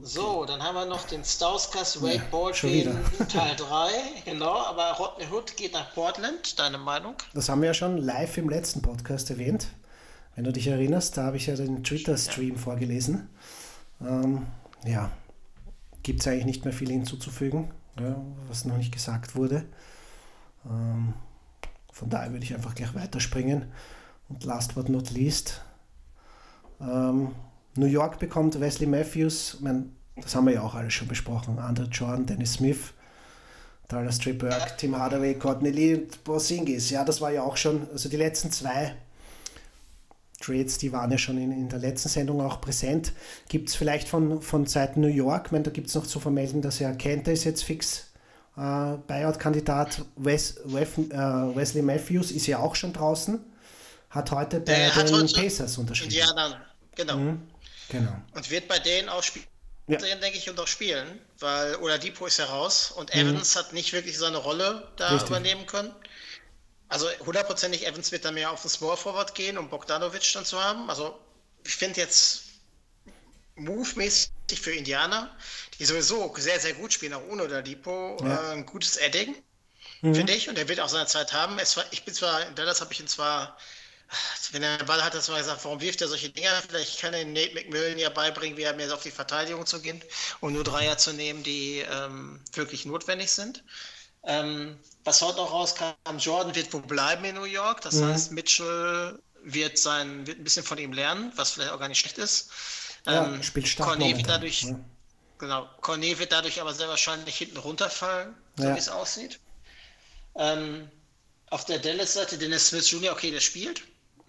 So, dann haben wir noch den Stauskas Wade ja, Teil 3, genau, aber Rodney Hood geht nach Portland, deine Meinung? Das haben wir ja schon live im letzten Podcast erwähnt. Wenn du dich erinnerst, da habe ich ja den Twitter-Stream ja. vorgelesen. Ähm, ja, gibt es eigentlich nicht mehr viel hinzuzufügen, ja, was noch nicht gesagt wurde. Ähm, von daher würde ich einfach gleich weiterspringen. Und last but not least, ähm, New York bekommt Wesley Matthews, mein, das haben wir ja auch alles schon besprochen, Andre Jordan, Dennis Smith, Dallas Trey Burke, Tim Hardaway, Courtney Lee und Borzingis. Ja, das war ja auch schon, also die letzten zwei Trades, die waren ja schon in, in der letzten Sendung auch präsent. Gibt es vielleicht von, von Seiten New York, ich meine, da gibt es noch zu vermelden, dass ja Kente ist jetzt fix äh, Buyout-Kandidat. Wes, äh, Wesley Matthews ist ja auch schon draußen, hat heute bei Der den heute Pacers unterschrieben. Indiana, genau. Mhm. Genau. Und wird bei denen auch spielen, ja. denke ich, und auch spielen, weil Oladipo ist ja raus und mhm. Evans hat nicht wirklich seine Rolle da Richtig. übernehmen können. Also hundertprozentig Evans wird dann mehr auf den Small Forward gehen, um Bogdanovic dann zu haben. Also ich finde jetzt Move-mäßig für Indianer, die sowieso sehr, sehr gut spielen, auch ohne Oladipo, ja. äh, ein gutes Adding, mhm. finde ich. Und er wird auch seine Zeit haben. War, ich bin zwar, in Dallas habe ich ihn zwar wenn er den Ball hat, hat er mal gesagt, warum wirft er solche Dinger? Vielleicht kann er Nate McMillan ja beibringen, wie er mehr auf die Verteidigung zu gehen und nur Dreier zu nehmen, die ähm, wirklich notwendig sind. Ähm, was heute noch rauskam, Jordan wird wohl bleiben in New York. Das mhm. heißt, Mitchell wird, sein, wird ein bisschen von ihm lernen, was vielleicht auch gar nicht schlecht ist. Ähm, ja, spielt stark Cornet wird dadurch, ja. genau, Cornet wird dadurch aber sehr wahrscheinlich hinten runterfallen, so ja. wie es aussieht. Ähm, auf der Dallas-Seite Dennis Smith Jr., okay, der spielt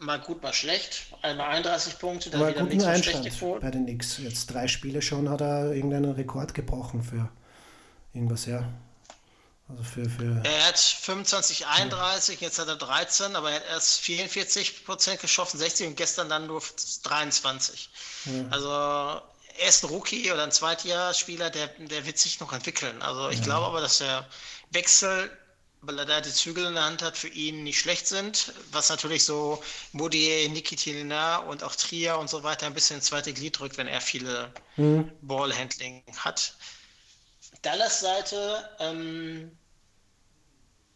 mal gut, mal schlecht. Einmal 31 Punkte, dann Aber wieder guten Einstand bei den Knicks. Jetzt drei Spiele schon hat er irgendeinen Rekord gebrochen für irgendwas, ja. Also für, für er hat 25, 31, ja. jetzt hat er 13, aber er hat erst 44 Prozent geschossen, 60 und gestern dann nur 23. Ja. Also er ist ein Rookie oder ein Zweitjahrspieler, der, der wird sich noch entwickeln. Also ich ja. glaube aber, dass der Wechsel weil er da die Zügel in der Hand hat, für ihn nicht schlecht sind. Was natürlich so Modier, Nikitina und auch Trier und so weiter ein bisschen ins zweite Glied drückt, wenn er viele mhm. Ballhandling hat. Dallas Seite, ähm,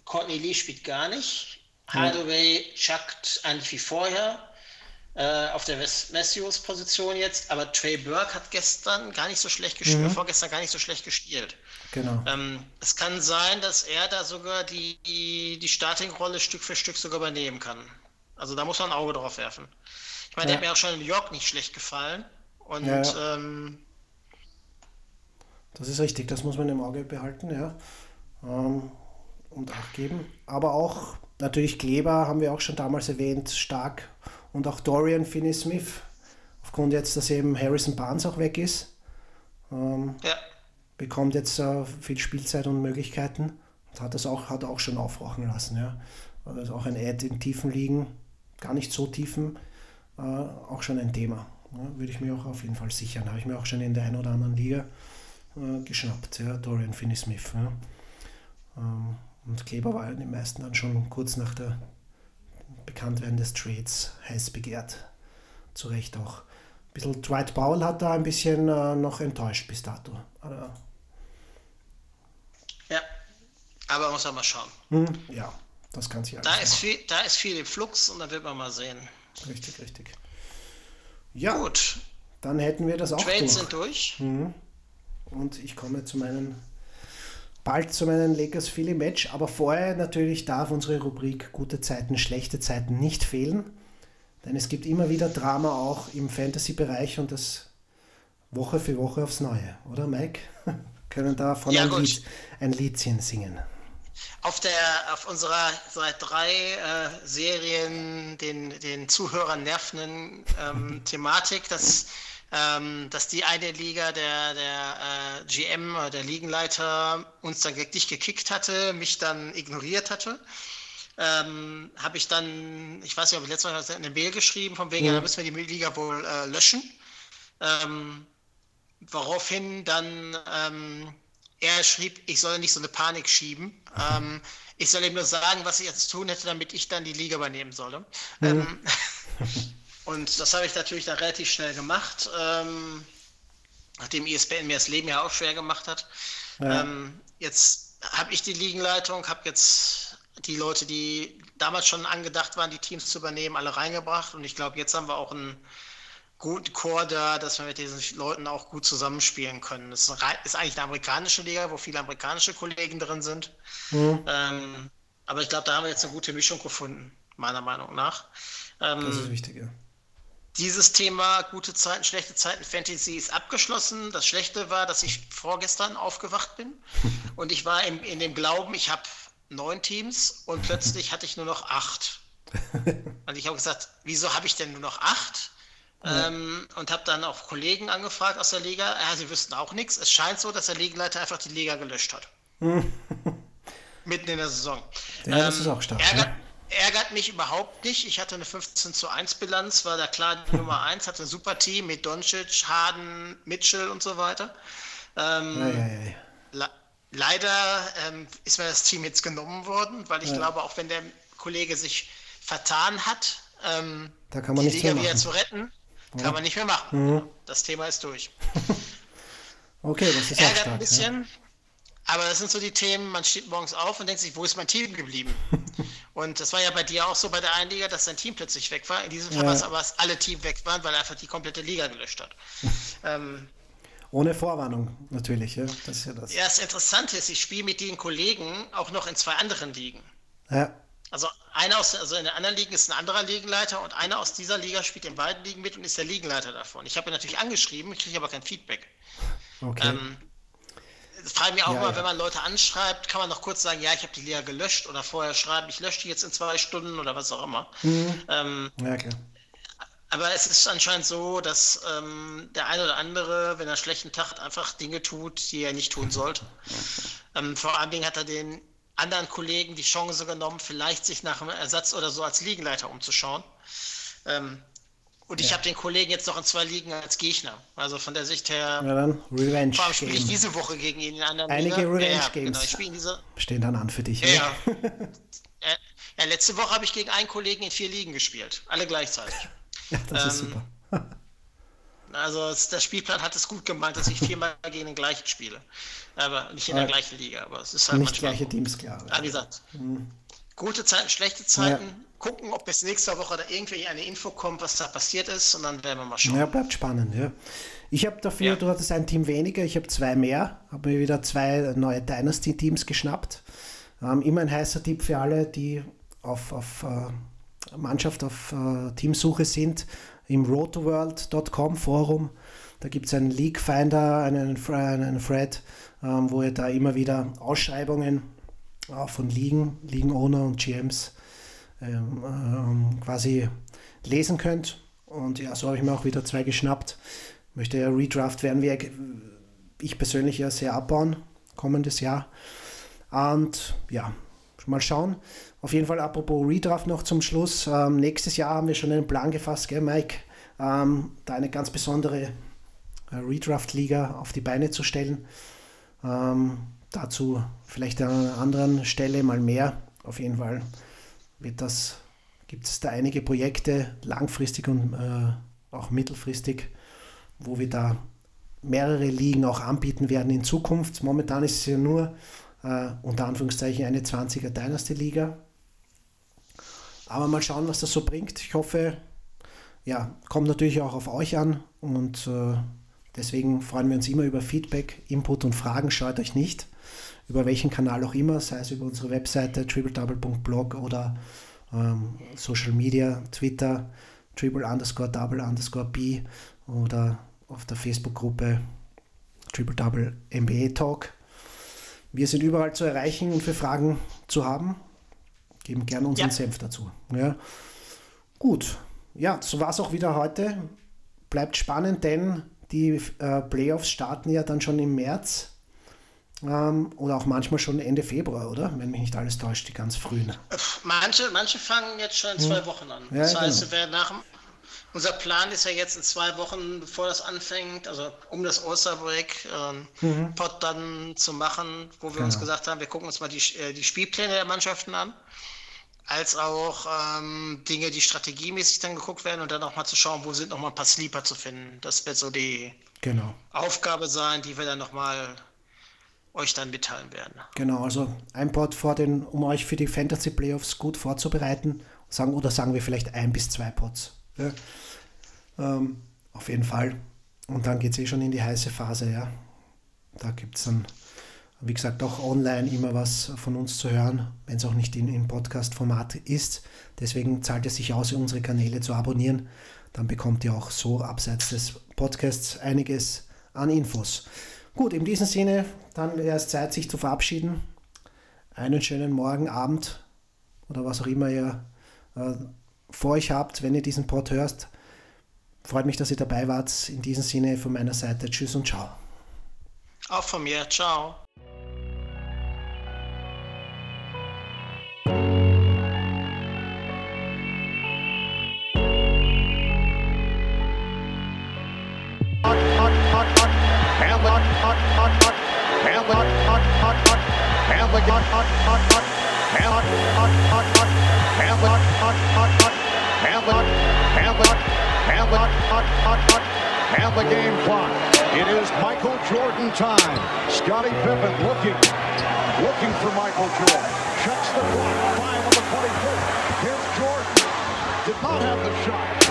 Courtney Lee spielt gar nicht. Hardaway chuckt eigentlich wie vorher äh, auf der Messius-Position jetzt, aber Trey Burke hat gestern gar nicht so schlecht gespielt, mhm. vorgestern gar nicht so schlecht gespielt. Genau. Ähm, es kann sein, dass er da sogar die, die, die Starting-Rolle Stück für Stück sogar übernehmen kann. Also da muss man ein Auge drauf werfen. Ich meine, ja. der hat mir auch schon in New York nicht schlecht gefallen. Und ja, ja. Ähm, das ist richtig, das muss man im Auge behalten, ja. Ähm, und Acht geben. Aber auch natürlich Kleber haben wir auch schon damals erwähnt, stark. Und auch Dorian Finney-Smith, aufgrund jetzt, dass eben Harrison Barnes auch weg ist. Ähm, ja bekommt jetzt äh, viel Spielzeit und Möglichkeiten und hat das auch, hat auch schon aufrauchen lassen. Ja. Also auch ein Ad in tiefen Ligen, gar nicht so tiefen, äh, auch schon ein Thema. Ja. Würde ich mir auch auf jeden Fall sichern. Habe ich mir auch schon in der einen oder anderen Liga äh, geschnappt, ja. Dorian Finney-Smith. Ja. Ähm, und Kleber war in den meisten dann schon kurz nach der Bekanntwerden des Trades heiß begehrt. Zu Recht auch. Ein bisschen Dwight Powell hat da ein bisschen äh, noch enttäuscht bis dato. Aber Aber man muss ja mal schauen. Hm, ja, das kann sich da ist viel, Da ist viel im Flux und da wird man mal sehen. Richtig, richtig. Ja, gut. Dann hätten wir das auch Trades durch. sind durch. Mhm. Und ich komme zu meinen bald zu meinem Lakers Philly Match, aber vorher natürlich darf unsere Rubrik gute Zeiten, schlechte Zeiten nicht fehlen, denn es gibt immer wieder Drama auch im Fantasy-Bereich und das Woche für Woche aufs Neue, oder Mike? [laughs] Können davon ja, ein, Lied, ein Liedchen singen auf, der, auf unserer seit drei äh, Serien den, den Zuhörern nervenden ähm, [laughs] Thematik, dass, ähm, dass die eine Liga der, der äh, GM, der Ligenleiter, uns dann dich gekickt hatte, mich dann ignoriert hatte. Ähm, habe ich dann, ich weiß nicht, ob ich letztes Mal eine Mail geschrieben, von wegen, mhm. da müssen wir die Liga wohl äh, löschen. Ähm, woraufhin dann ähm, er schrieb, ich soll nicht so eine Panik schieben. Ähm, ich soll ihm nur sagen, was ich jetzt tun hätte, damit ich dann die Liga übernehmen solle. Mhm. [laughs] Ähm, und das habe ich natürlich dann relativ schnell gemacht. Ähm, nachdem ESPN mir das Leben ja auch schwer gemacht hat. Ja. Ähm, jetzt habe ich die Ligenleitung, habe jetzt die Leute, die damals schon angedacht waren, die Teams zu übernehmen, alle reingebracht. Und ich glaube, jetzt haben wir auch einen guten Chor da, dass wir mit diesen Leuten auch gut zusammenspielen können. Das ist eigentlich eine amerikanische Liga, wo viele amerikanische Kollegen drin sind. Mhm. Ähm, aber ich glaube, da haben wir jetzt eine gute Mischung gefunden, meiner Meinung nach. Ähm, das ist wichtig, ja. Dieses Thema gute Zeiten, schlechte Zeiten Fantasy ist abgeschlossen. Das Schlechte war, dass ich vorgestern aufgewacht bin [laughs] und ich war in, in dem Glauben, ich habe neun Teams und plötzlich hatte ich nur noch acht. [laughs] Und ich habe gesagt, wieso habe ich denn nur noch acht? Ja. Ähm, und habe dann auch Kollegen angefragt aus der Liga. Ja, sie wüssten auch nichts. Es scheint so, dass der Ligenleiter einfach die Liga gelöscht hat. Mitten in der Saison. Ja, das ähm, ist auch stark. Ärgert, ja. Ärgert, mich überhaupt nicht. Ich hatte eine 15 zu 1 Bilanz, war da klar die Nummer 1, hatte ein super Team mit Doncic, Harden, Mitchell und so weiter. Ähm, ja, leider ähm, ist mir das Team jetzt genommen worden, weil ich glaube, auch wenn der Kollege sich vertan hat, ähm, da kann man die Liga wieder zu retten, kann man nicht mehr machen. Mhm. Das Thema ist durch. [laughs] okay, das ist Ärgert stark, ein bisschen. Aber das sind so die Themen, man steht morgens auf und denkt sich, wo ist mein Team geblieben? [laughs] und das war ja bei dir auch so bei der einen Liga, dass dein Team plötzlich weg war. In diesem Fall ja. war es aber, dass alle Teams weg waren, weil er einfach die komplette Liga gelöscht hat. [laughs] ähm, ohne Vorwarnung natürlich, ja. Das ist ja das. Ja, das Interessante ist, ich spiele mit den Kollegen auch noch in zwei anderen Ligen. Ja. Also einer aus, also in der anderen Liga ist ein anderer Ligenleiter und einer aus dieser Liga spielt in beiden Ligen mit und ist der Ligenleiter davon. Ich habe ihn natürlich angeschrieben, ich kriege aber kein Feedback. Okay. Ähm, frage ich mich auch ja, mal, ja. wenn man Leute anschreibt, kann man noch kurz sagen, ja, ich habe die Liga gelöscht oder vorher schreiben, ich lösche die jetzt in zwei Stunden oder was auch immer. Mhm. Ähm, ja, klar. Aber es ist anscheinend so, dass ähm, der eine oder andere, wenn er einen schlechten Tag hat, einfach Dinge tut, die er nicht tun sollte. [laughs] Ähm, vor allen Dingen hat er den anderen Kollegen die Chance genommen, vielleicht sich nach einem Ersatz oder so als Liegenleiter umzuschauen. Ähm, und ich habe den Kollegen jetzt noch in zwei Ligen als Gegner. Also von der Sicht her. Ja, dann Revenge. Vor allem spiele ich diese Woche gegen ihn in anderen Einige Liga. Revenge ja, Games genau, diese... [laughs] stehen dann an für dich. Ja, ja. ja letzte Woche habe ich gegen einen Kollegen in vier Ligen gespielt. Alle gleichzeitig. [laughs] Ja, das ähm, ist super. [laughs] also der Spielplan hat es gut gemeint, dass ich viermal gegen den gleichen spiele. Aber nicht in der gleichen Liga. Aber es ist halt nicht gleiche Teams, klar. Ah, wie gesagt, mhm. Gute Zeiten, schlechte Zeiten. Ja. Gucken, ob bis nächste Woche da irgendwie eine Info kommt, was da passiert ist. Und dann werden wir mal schauen. Ja, bleibt spannend, ja. Ich habe dafür, ja. du hattest ein Team weniger, ich habe zwei mehr. Habe mir wieder zwei neue Dynasty-Teams geschnappt. Ähm, immer ein heißer Tipp für alle, die auf, auf uh, Mannschaft auf äh, Teamsuche sind, im rotoworld.com Forum. Da gibt es einen League Finder, einen, einen Thread, ähm, wo ihr da immer wieder Ausschreibungen äh, von Ligen, Ligen-Owner und GMs ähm, ähm, quasi lesen könnt. Und ja, so habe ich mir auch wieder zwei geschnappt. Möchte ja Redraft werden wir, ich persönlich ja sehr abbauen, kommendes Jahr. Und ja, mal schauen. Auf jeden Fall, apropos Redraft noch zum Schluss. Ähm, nächstes Jahr haben wir schon einen Plan gefasst, gell, Mike? Ähm, da eine ganz besondere äh, Redraft-Liga auf die Beine zu stellen. Ähm, dazu vielleicht an einer anderen Stelle mal mehr. Auf jeden Fall wird das, gibt es da einige Projekte, langfristig und äh, auch mittelfristig, wo wir da mehrere Ligen auch anbieten werden in Zukunft. Momentan ist es ja nur äh, unter Anführungszeichen eine 20er Dynasty-Liga. Aber mal schauen, was das so bringt. Ich hoffe, ja, kommt natürlich auch auf euch an und äh, deswegen freuen wir uns immer über Feedback, Input und Fragen. Schaut euch nicht, über welchen Kanal auch immer, sei es über unsere Webseite tripledouble.blog oder ähm, Social Media, Twitter, triple underscore double underscore b oder auf der Facebook-Gruppe Triple Double MBA Talk. Wir sind überall zu erreichen und für Fragen zu haben. Geben gerne unseren ja. Senf dazu. Ja. Gut, ja, so war es auch wieder heute. Bleibt spannend, denn die äh, Playoffs starten ja dann schon im März. Ähm, oder auch manchmal schon Ende Februar, oder? Wenn mich nicht alles täuscht, die ganz frühen. Manche, manche fangen jetzt schon in zwei hm. Wochen an. Ja, das heißt, genau. wer nach, unser Plan ist ja jetzt in zwei Wochen, bevor das anfängt, also um das Osterbreak, ähm, mhm. Pod dann zu machen, wo wir genau. uns gesagt haben, wir gucken uns mal die, äh, die Spielpläne der Mannschaften an. als auch ähm, Dinge, die strategiemäßig dann geguckt werden und dann auch mal zu schauen, wo sind noch mal ein paar Sleeper zu finden. Das wird so die genau. Aufgabe sein, die wir dann noch mal euch dann mitteilen werden. Genau, also ein Pod vor den, um euch für die Fantasy Playoffs gut vorzubereiten, sagen oder sagen wir vielleicht ein bis zwei Pods. Ja. Ähm, auf jeden Fall. Und dann geht es eh schon in die heiße Phase, ja. Da gibt es dann, wie gesagt, auch online immer was von uns zu hören, wenn es auch nicht in, in Podcast-Format ist. Deswegen zahlt es sich aus, unsere Kanäle zu abonnieren. Dann bekommt ihr auch so abseits des Podcasts einiges an Infos. Gut, in diesem Sinne, dann wäre es Zeit, sich zu verabschieden. Einen schönen Morgen, Abend oder was auch immer ihr äh, vor euch habt, wenn ihr diesen Pod hörst. Freut mich, dass ihr dabei wart. In diesem Sinne von meiner Seite Tschüss und Ciao. Auch von mir. Ciao. The game clock. It is Michael Jordan time. Scottie Pippen looking, looking for Michael Jordan. Checks the clock. Five on the 24. Here's Jordan. Did not have the shot.